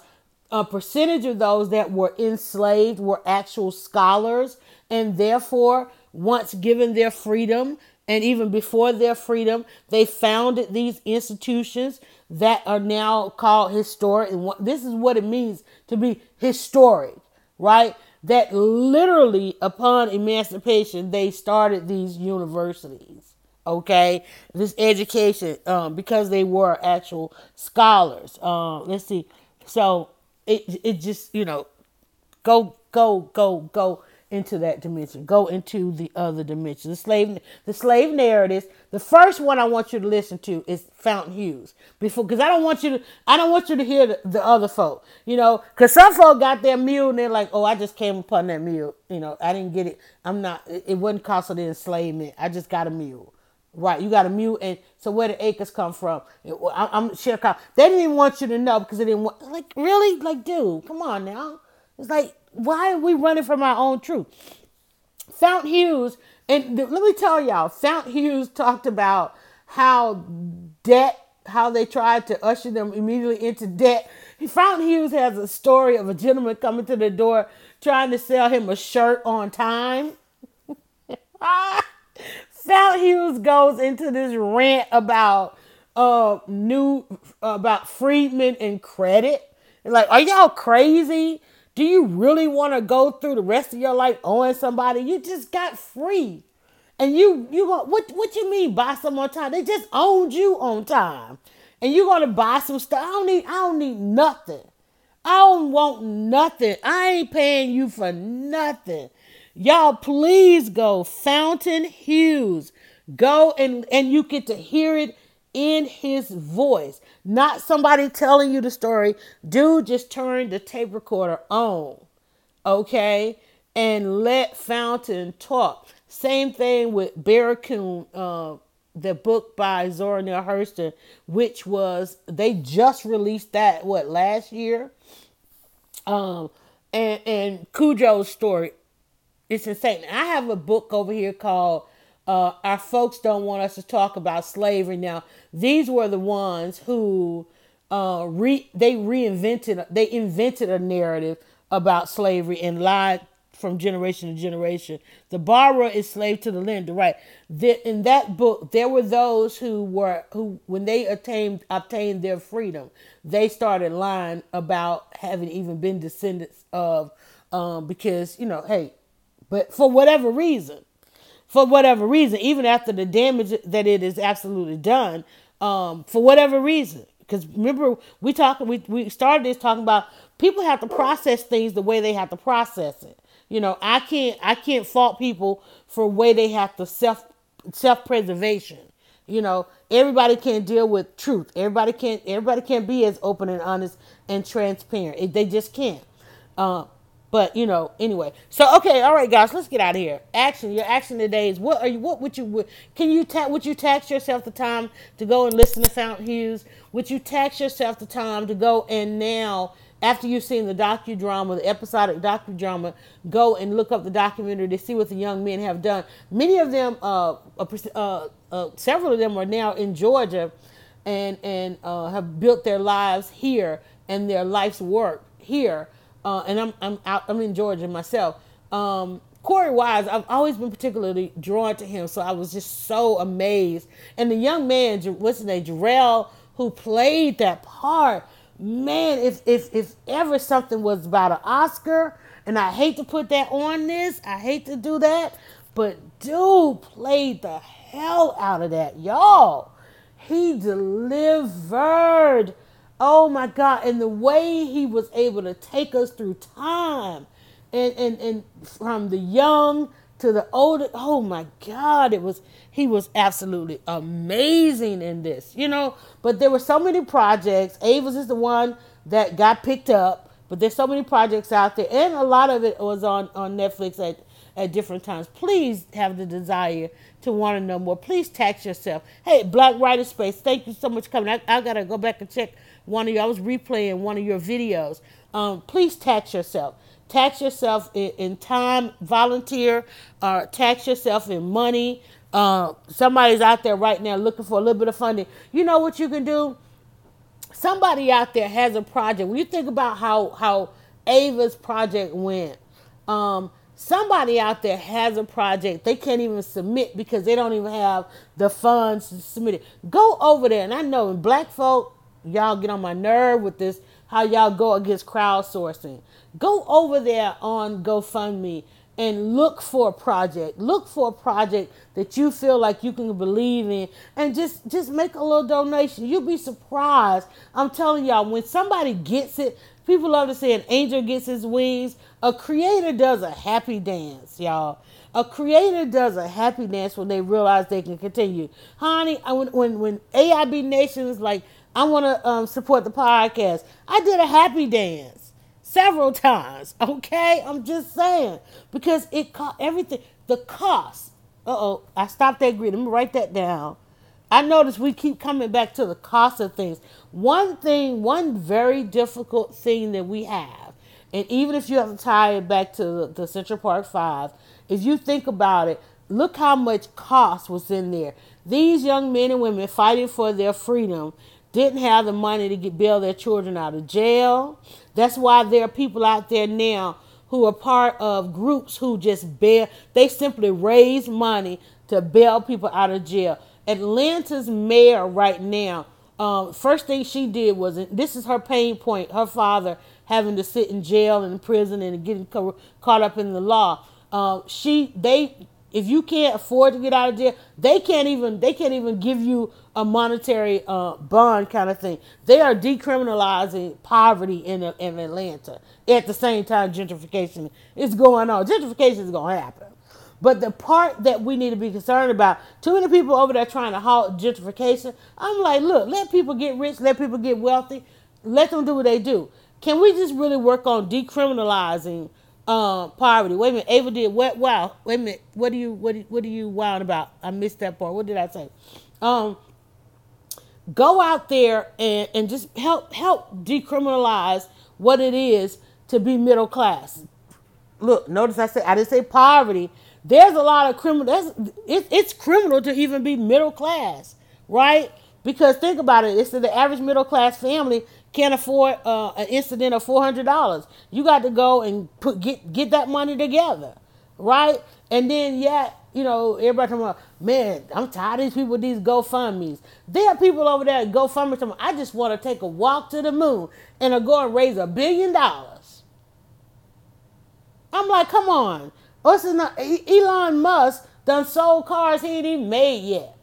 a percentage of those that were enslaved were actual scholars and therefore once given their freedom and even before their freedom, they founded these institutions that are now called historic. And this is what it means to be historic, right? That literally, upon emancipation, they started these universities. Okay, this education um, because they were actual scholars. Um, let's see. So it it just you know go go go go into that dimension. Go into the other dimension. The slave the slave narratives. The first one I want you to listen to is Fountain Hughes. Before because I don't want you to I don't want you to hear the, the other folk. You know, because some folk got their mule and they're like, oh, I just came upon that mule. You know, I didn't get it. I'm not it, it wasn't cost of the enslavement. I just got a mule. Right, you got a mule, and so where the acres come from? I'm, I'm Chicago. They didn't even want you to know because they didn't want. Like, really, like, dude, come on now. It's like why are we running from our own truth? Fount Hughes, and let me tell y'all, Fount Hughes talked about how debt, how they tried to usher them immediately into debt. Fount Hughes has a story of a gentleman coming to the door trying to sell him a shirt on time. Fount Hughes goes into this rant about uh new about freedmen and credit. Like, are y'all crazy? Do you really want to go through the rest of your life owing somebody? You just got free. And you you go what what you mean buy some on time? They just owned you on time. And you're gonna buy some stuff. I don't need I don't need nothing. I don't want nothing. I ain't paying you for nothing. Y'all please go Fountain Hughes. Go and and you get to hear it in his voice, not somebody telling you the story. Dude just turned the tape recorder on, okay, and let Fountain talk. Same thing with Barracoon, uh, the book by Zora Neale Hurston, which was they just released that what last year. Um, and and Cudjo's story, it's insane. I have a book over here called uh, our folks don't want us to talk about slavery now. These were the ones who uh, re they reinvented they invented a narrative about slavery and lied from generation to generation. The borrower is slave to the lender, right? That in that book, there were those who were who when they attained obtained their freedom, they started lying about having even been descendants of, um, because you know, hey, but for whatever reason, for whatever reason, even after the damage that it is absolutely done, um, for whatever reason. Because remember, we talked, we, we started this talking about people have to process things the way they have to process it. You know, I can't I can't fault people for way they have to self self preservation. You know, everybody can't deal with truth. Everybody can't everybody can't be as open and honest and transparent. They just can't. Uh, but you know, anyway. So okay, all right, guys, let's get out of here. Action. Your action today is what are you? What would you? Can you ta- would you tax yourself the time to go and listen to Fountain Hughes? Would you tax yourself the time to go and now? After you've seen the docudrama, the episodic docudrama, go and look up the documentary to see what the young men have done. Many of them, uh, uh, uh, several of them, are now in Georgia, and and uh, have built their lives here and their life's work here uh, and I'm I'm out, I'm in Georgia myself. Um, Korey Wise, I've always been particularly drawn to him, so I was just so amazed. And the young man, what's his name, Jharrel, who played that part, man, if if if ever something was about an Oscar, and I hate to put that on this, I hate to do that, but dude played the hell out of that, y'all. He delivered. Oh my God. And the way he was able to take us through time and, and, and from the young to the older. Oh my God. It was, he was absolutely amazing in this, you know. But there were so many projects. Ava's is the one that got picked up, but there's so many projects out there. And a lot of it was on, on Netflix at, at different times. Please have the desire to want to know more. Please tax yourself. Hey, Black Writer Space, thank you so much for coming. I, I got to go back and check one of you. I was replaying one of your videos. Um, please tax yourself. Tax yourself in, in time, volunteer, or tax yourself in money. Uh, somebody's out there right now looking for a little bit of funding. You know what you can do? Somebody out there has a project. When you think about how how Ava's project went, um, somebody out there has a project they can't even submit because they don't even have the funds to submit it. Go over there, and I know in black folk, y'all get on my nerve with this how y'all go against crowdsourcing. Go over there on GoFundMe and look for a project. Look for a project that you feel like you can believe in and just just make a little donation. You'll be surprised. I'm telling y'all when somebody gets it, people love to say an angel gets his wings. A creator does a happy dance, y'all. A creator does a happy dance when they realize they can continue. Honey, I, when when, when AIB Nation is like, I want to um, support the podcast, I did a happy dance several times. Okay, I'm just saying because it cost everything. The cost. Uh oh, I stopped that grid. Let me write that down. I notice we keep coming back to the cost of things. One thing, one very difficult thing that we have, and even if you have to tie it back to the, the Central Park Five, if you think about it, look how much cost was in there. These young men and women fighting for their freedom didn't have the money to get bail their children out of jail. That's why there are people out there now who are part of groups who just bail. They simply raise money to bail people out of jail. Atlanta's mayor right now, um, first thing she did was this is her pain point. Her father having to sit in jail and in prison and getting caught up in the law. Uh, she they if you can't afford to get out of jail, they can't even they can't even give you a monetary uh, bond kind of thing. They are decriminalizing poverty in in Atlanta at the same time gentrification is going on. Gentrification is going to happen. But the part that we need to be concerned about, too many people over there trying to halt gentrification. I'm like, look, let people get rich, let people get wealthy, let them do what they do. Can we just really work on decriminalizing um, poverty. Wait a minute, Ava did what? Wow. Wait a minute. What do you what do, what are you wowing about? I missed that part. What did I say? Um, go out there and, and just help help decriminalize what it is to be middle class. Look, notice I said I didn't say poverty. There's a lot of criminal. It's, it's criminal to even be middle class, right? Because think about it. It's the average middle class family can't afford uh, an incident of four hundred dollars. You got to go and put get get that money together, right? And then yeah, you know everybody talking about man, I'm tired of these people with these GoFundmes. There are people over there at GoFundMe talking, I just want to take a walk to the moon and I'll go and raise a billion dollars. I'm like, come on, what's enough? Elon Musk done sold cars he ain't even made yet.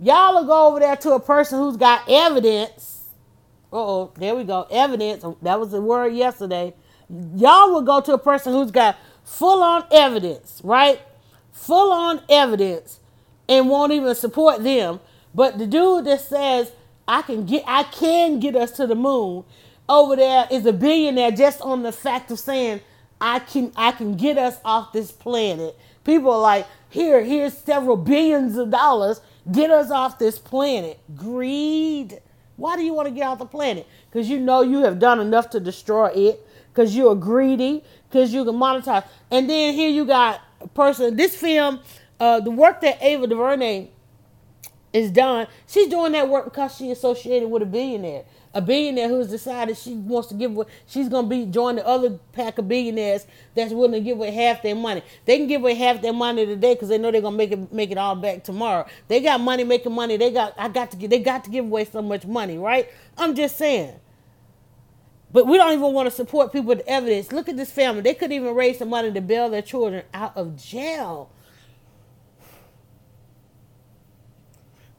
Y'all will go over there to a person who's got evidence oh, there we go. Evidence. That was the word yesterday. Y'all will go to a person who's got full on evidence, right? Full on evidence and won't even support them. But the dude that says, I can get I can get us to the moon over there is a billionaire just on the fact of saying I can I can get us off this planet. People are like, here, here's several billions of dollars, get us off this planet. Greed. Why do you want to get off the planet? Because you know you have done enough to destroy it. Because you're greedy. Because you can monetize. And then here you got a person. This film, uh, the work that Ava DuVernay is done. She's doing that work because she associated with a billionaire a billionaire who's decided she wants to give away, she's to be join the other pack of billionaires that's willing to give away half their money. They can give away half their money today because they know they're to make it make it all back tomorrow. They got money making money. They got I got to get they got to give away so much money, right? I'm just saying. But we don't even want to support people with evidence. Look at this family. They couldn't even raise the money to bail their children out of jail.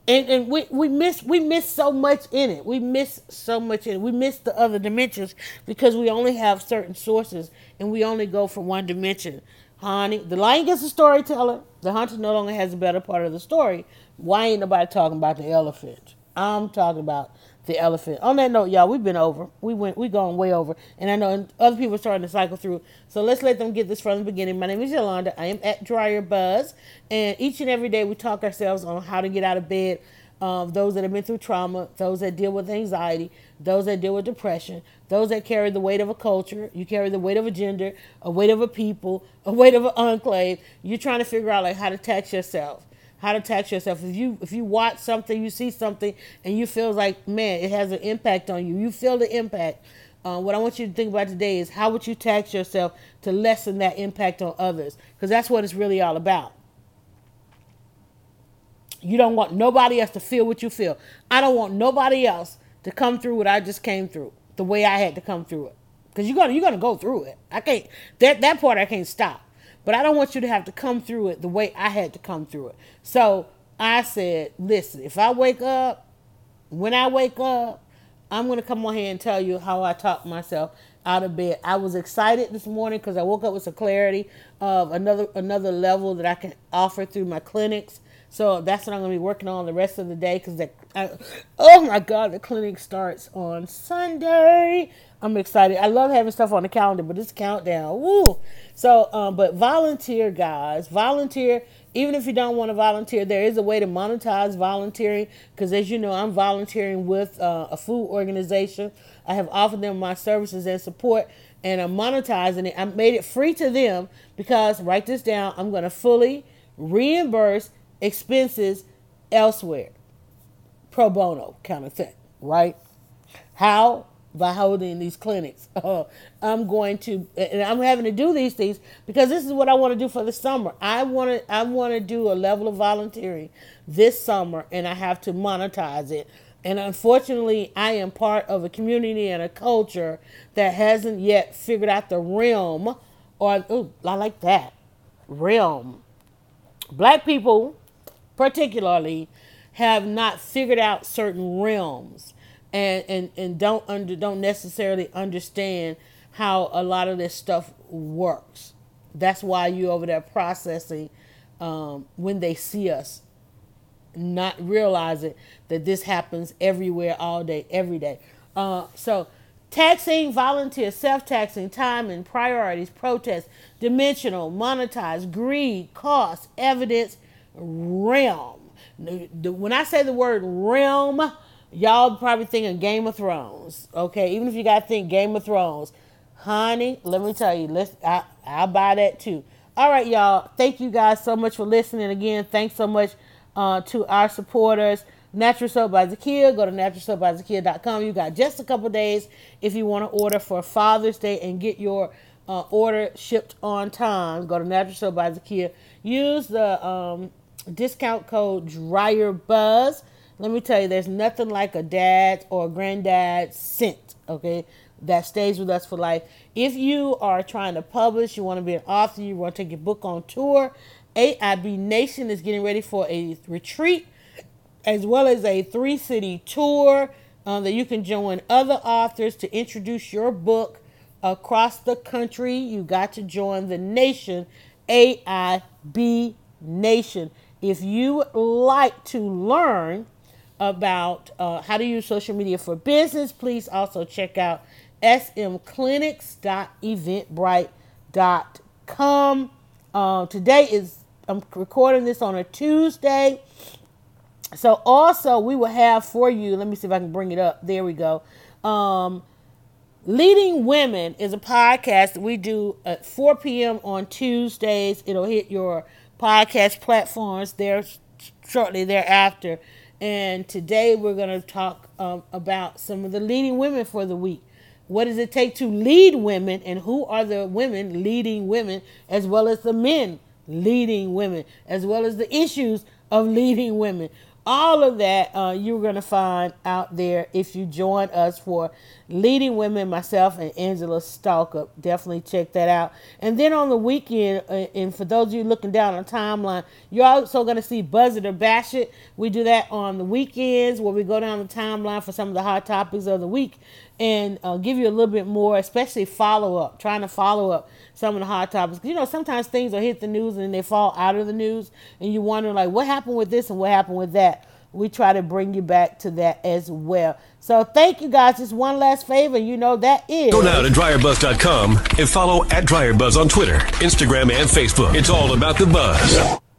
And and we we miss we miss so much in it. We miss so much in it. We miss the other dimensions because we only have certain sources and we only go from one dimension. Honey, the lion gets a storyteller. The hunter no longer has a better part of the story. Why ain't nobody talking about the elephant? I'm talking about the elephant. On that note, y'all, we've been over. We went, we gone way over, and I know other people are starting to cycle through. So let's let them get this from the beginning. My name is Yolanda. I am at Dryer Buzz, and each and every day we talk ourselves on how to get out of bed. Um, those that have been through trauma, those that deal with anxiety, those that deal with depression, those that carry the weight of a culture, you carry the weight of a gender, a weight of a people, a weight of an enclave. You're trying to figure out like how to tax yourself how to tax yourself. If you if you watch something, you see something, and you feel like man, it has an impact on you. You feel the impact. Uh, what I want you to think about today is how would you tax yourself to lessen that impact on others? Because that's what it's really all about. You don't want nobody else to feel what you feel. I don't want nobody else to come through what I just came through, the way I had to come through it. Because you're gonna you're gonna go through it. I can't that that part I can't stop. But I don't want you to have to come through it the way I had to come through it. So I said, listen, if I wake up, when I wake up, I'm gonna come on here and tell you how I talked myself out of bed. I was excited this morning because I woke up with some clarity of another another level that I can offer through my clinics. So that's what I'm gonna be working on the rest of the day because oh my god, the clinic starts on Sunday. I'm excited. I love having stuff on the calendar, but this countdown, woo. So, um, but volunteer, guys, volunteer. Even if you don't want to volunteer, there is a way to monetize volunteering. Because as you know, I'm volunteering with uh, a food organization. I have offered them my services and support, and I'm monetizing it. I made it free to them because write this down. I'm going to fully reimburse expenses elsewhere, pro bono kind of thing, right? How by holding these clinics. Uh, I'm going to, and I'm having to do these things because this is what I want to do for the summer. I want to, I want to do a level of volunteering this summer, and I have to monetize it. And unfortunately, I am part of a community and a culture that hasn't yet figured out the realm, or ooh, I like that realm. Black people, particularly, have not figured out certain realms and and and don't under don't necessarily understand how a lot of this stuff works. That's why you over there processing um, when they see us, not realizing that this happens everywhere, all day, every day. Uh, so, taxing, volunteer, self-taxing, time and priorities, protest, dimensional, monetize, greed, cost, evidence, realm. When I say the word realm, Y'all probably thinking Game of Thrones. Okay, even if you gotta think Game of Thrones, honey, let me tell you, let's I I'll buy that too. All right, y'all. Thank you guys so much for listening. Again, thanks so much uh, to our supporters. Natural Soap by Zakia. Go to naturalsoapbyzakia.com. You got just a couple days if you want to order for Father's Day and get your uh, order shipped on time. Go to Natural Soap by Zakia. Use the um, discount code Dryer Buzz let me tell you, there's nothing like a dad or a granddad scent, okay, that stays with us for life. If you are trying to publish, you want to be an author, you want to take your book on tour, AIB Nation is getting ready for a retreat as well as a three city tour um, that you can join other authors to introduce your book across the country. You got to join the nation, AIB Nation. If you would like to learn about uh, how to use social media for business, please also check out smclinics.eventbrite.com. Uh, today is, I'm recording this on a Tuesday. So, also, we will have for you, let me see if I can bring it up. There we go. Um, Leading Women is a podcast we do at 4 p.m. on Tuesdays. It'll hit your podcast platforms there shortly thereafter. And today we're going to talk um, about some of the leading women for the week. What does it take to lead women, and who are the women leading women, as well as the men leading women, as well as the issues of leading women? All of that uh, you're going to find out there if you join us for leading women myself and angela stalker. Definitely check that out. And then on the weekend uh, and for those of you looking down on timeline you're also going to see buzz it or bash it. We do that on the weekends where we go down the timeline for some of the hot topics of the week and uh, give you a little bit more especially follow up trying to follow up some of the hot topics. You know, sometimes things will hit the news and they fall out of the news, and you wonder like, what happened with this and what happened with that. We try to bring you back to that as well. So thank you guys. Just one last favor. You know that is. Go now to dryerbuzz.com and follow at dryerbuzz on Twitter, Instagram, and Facebook. It's all about the buzz.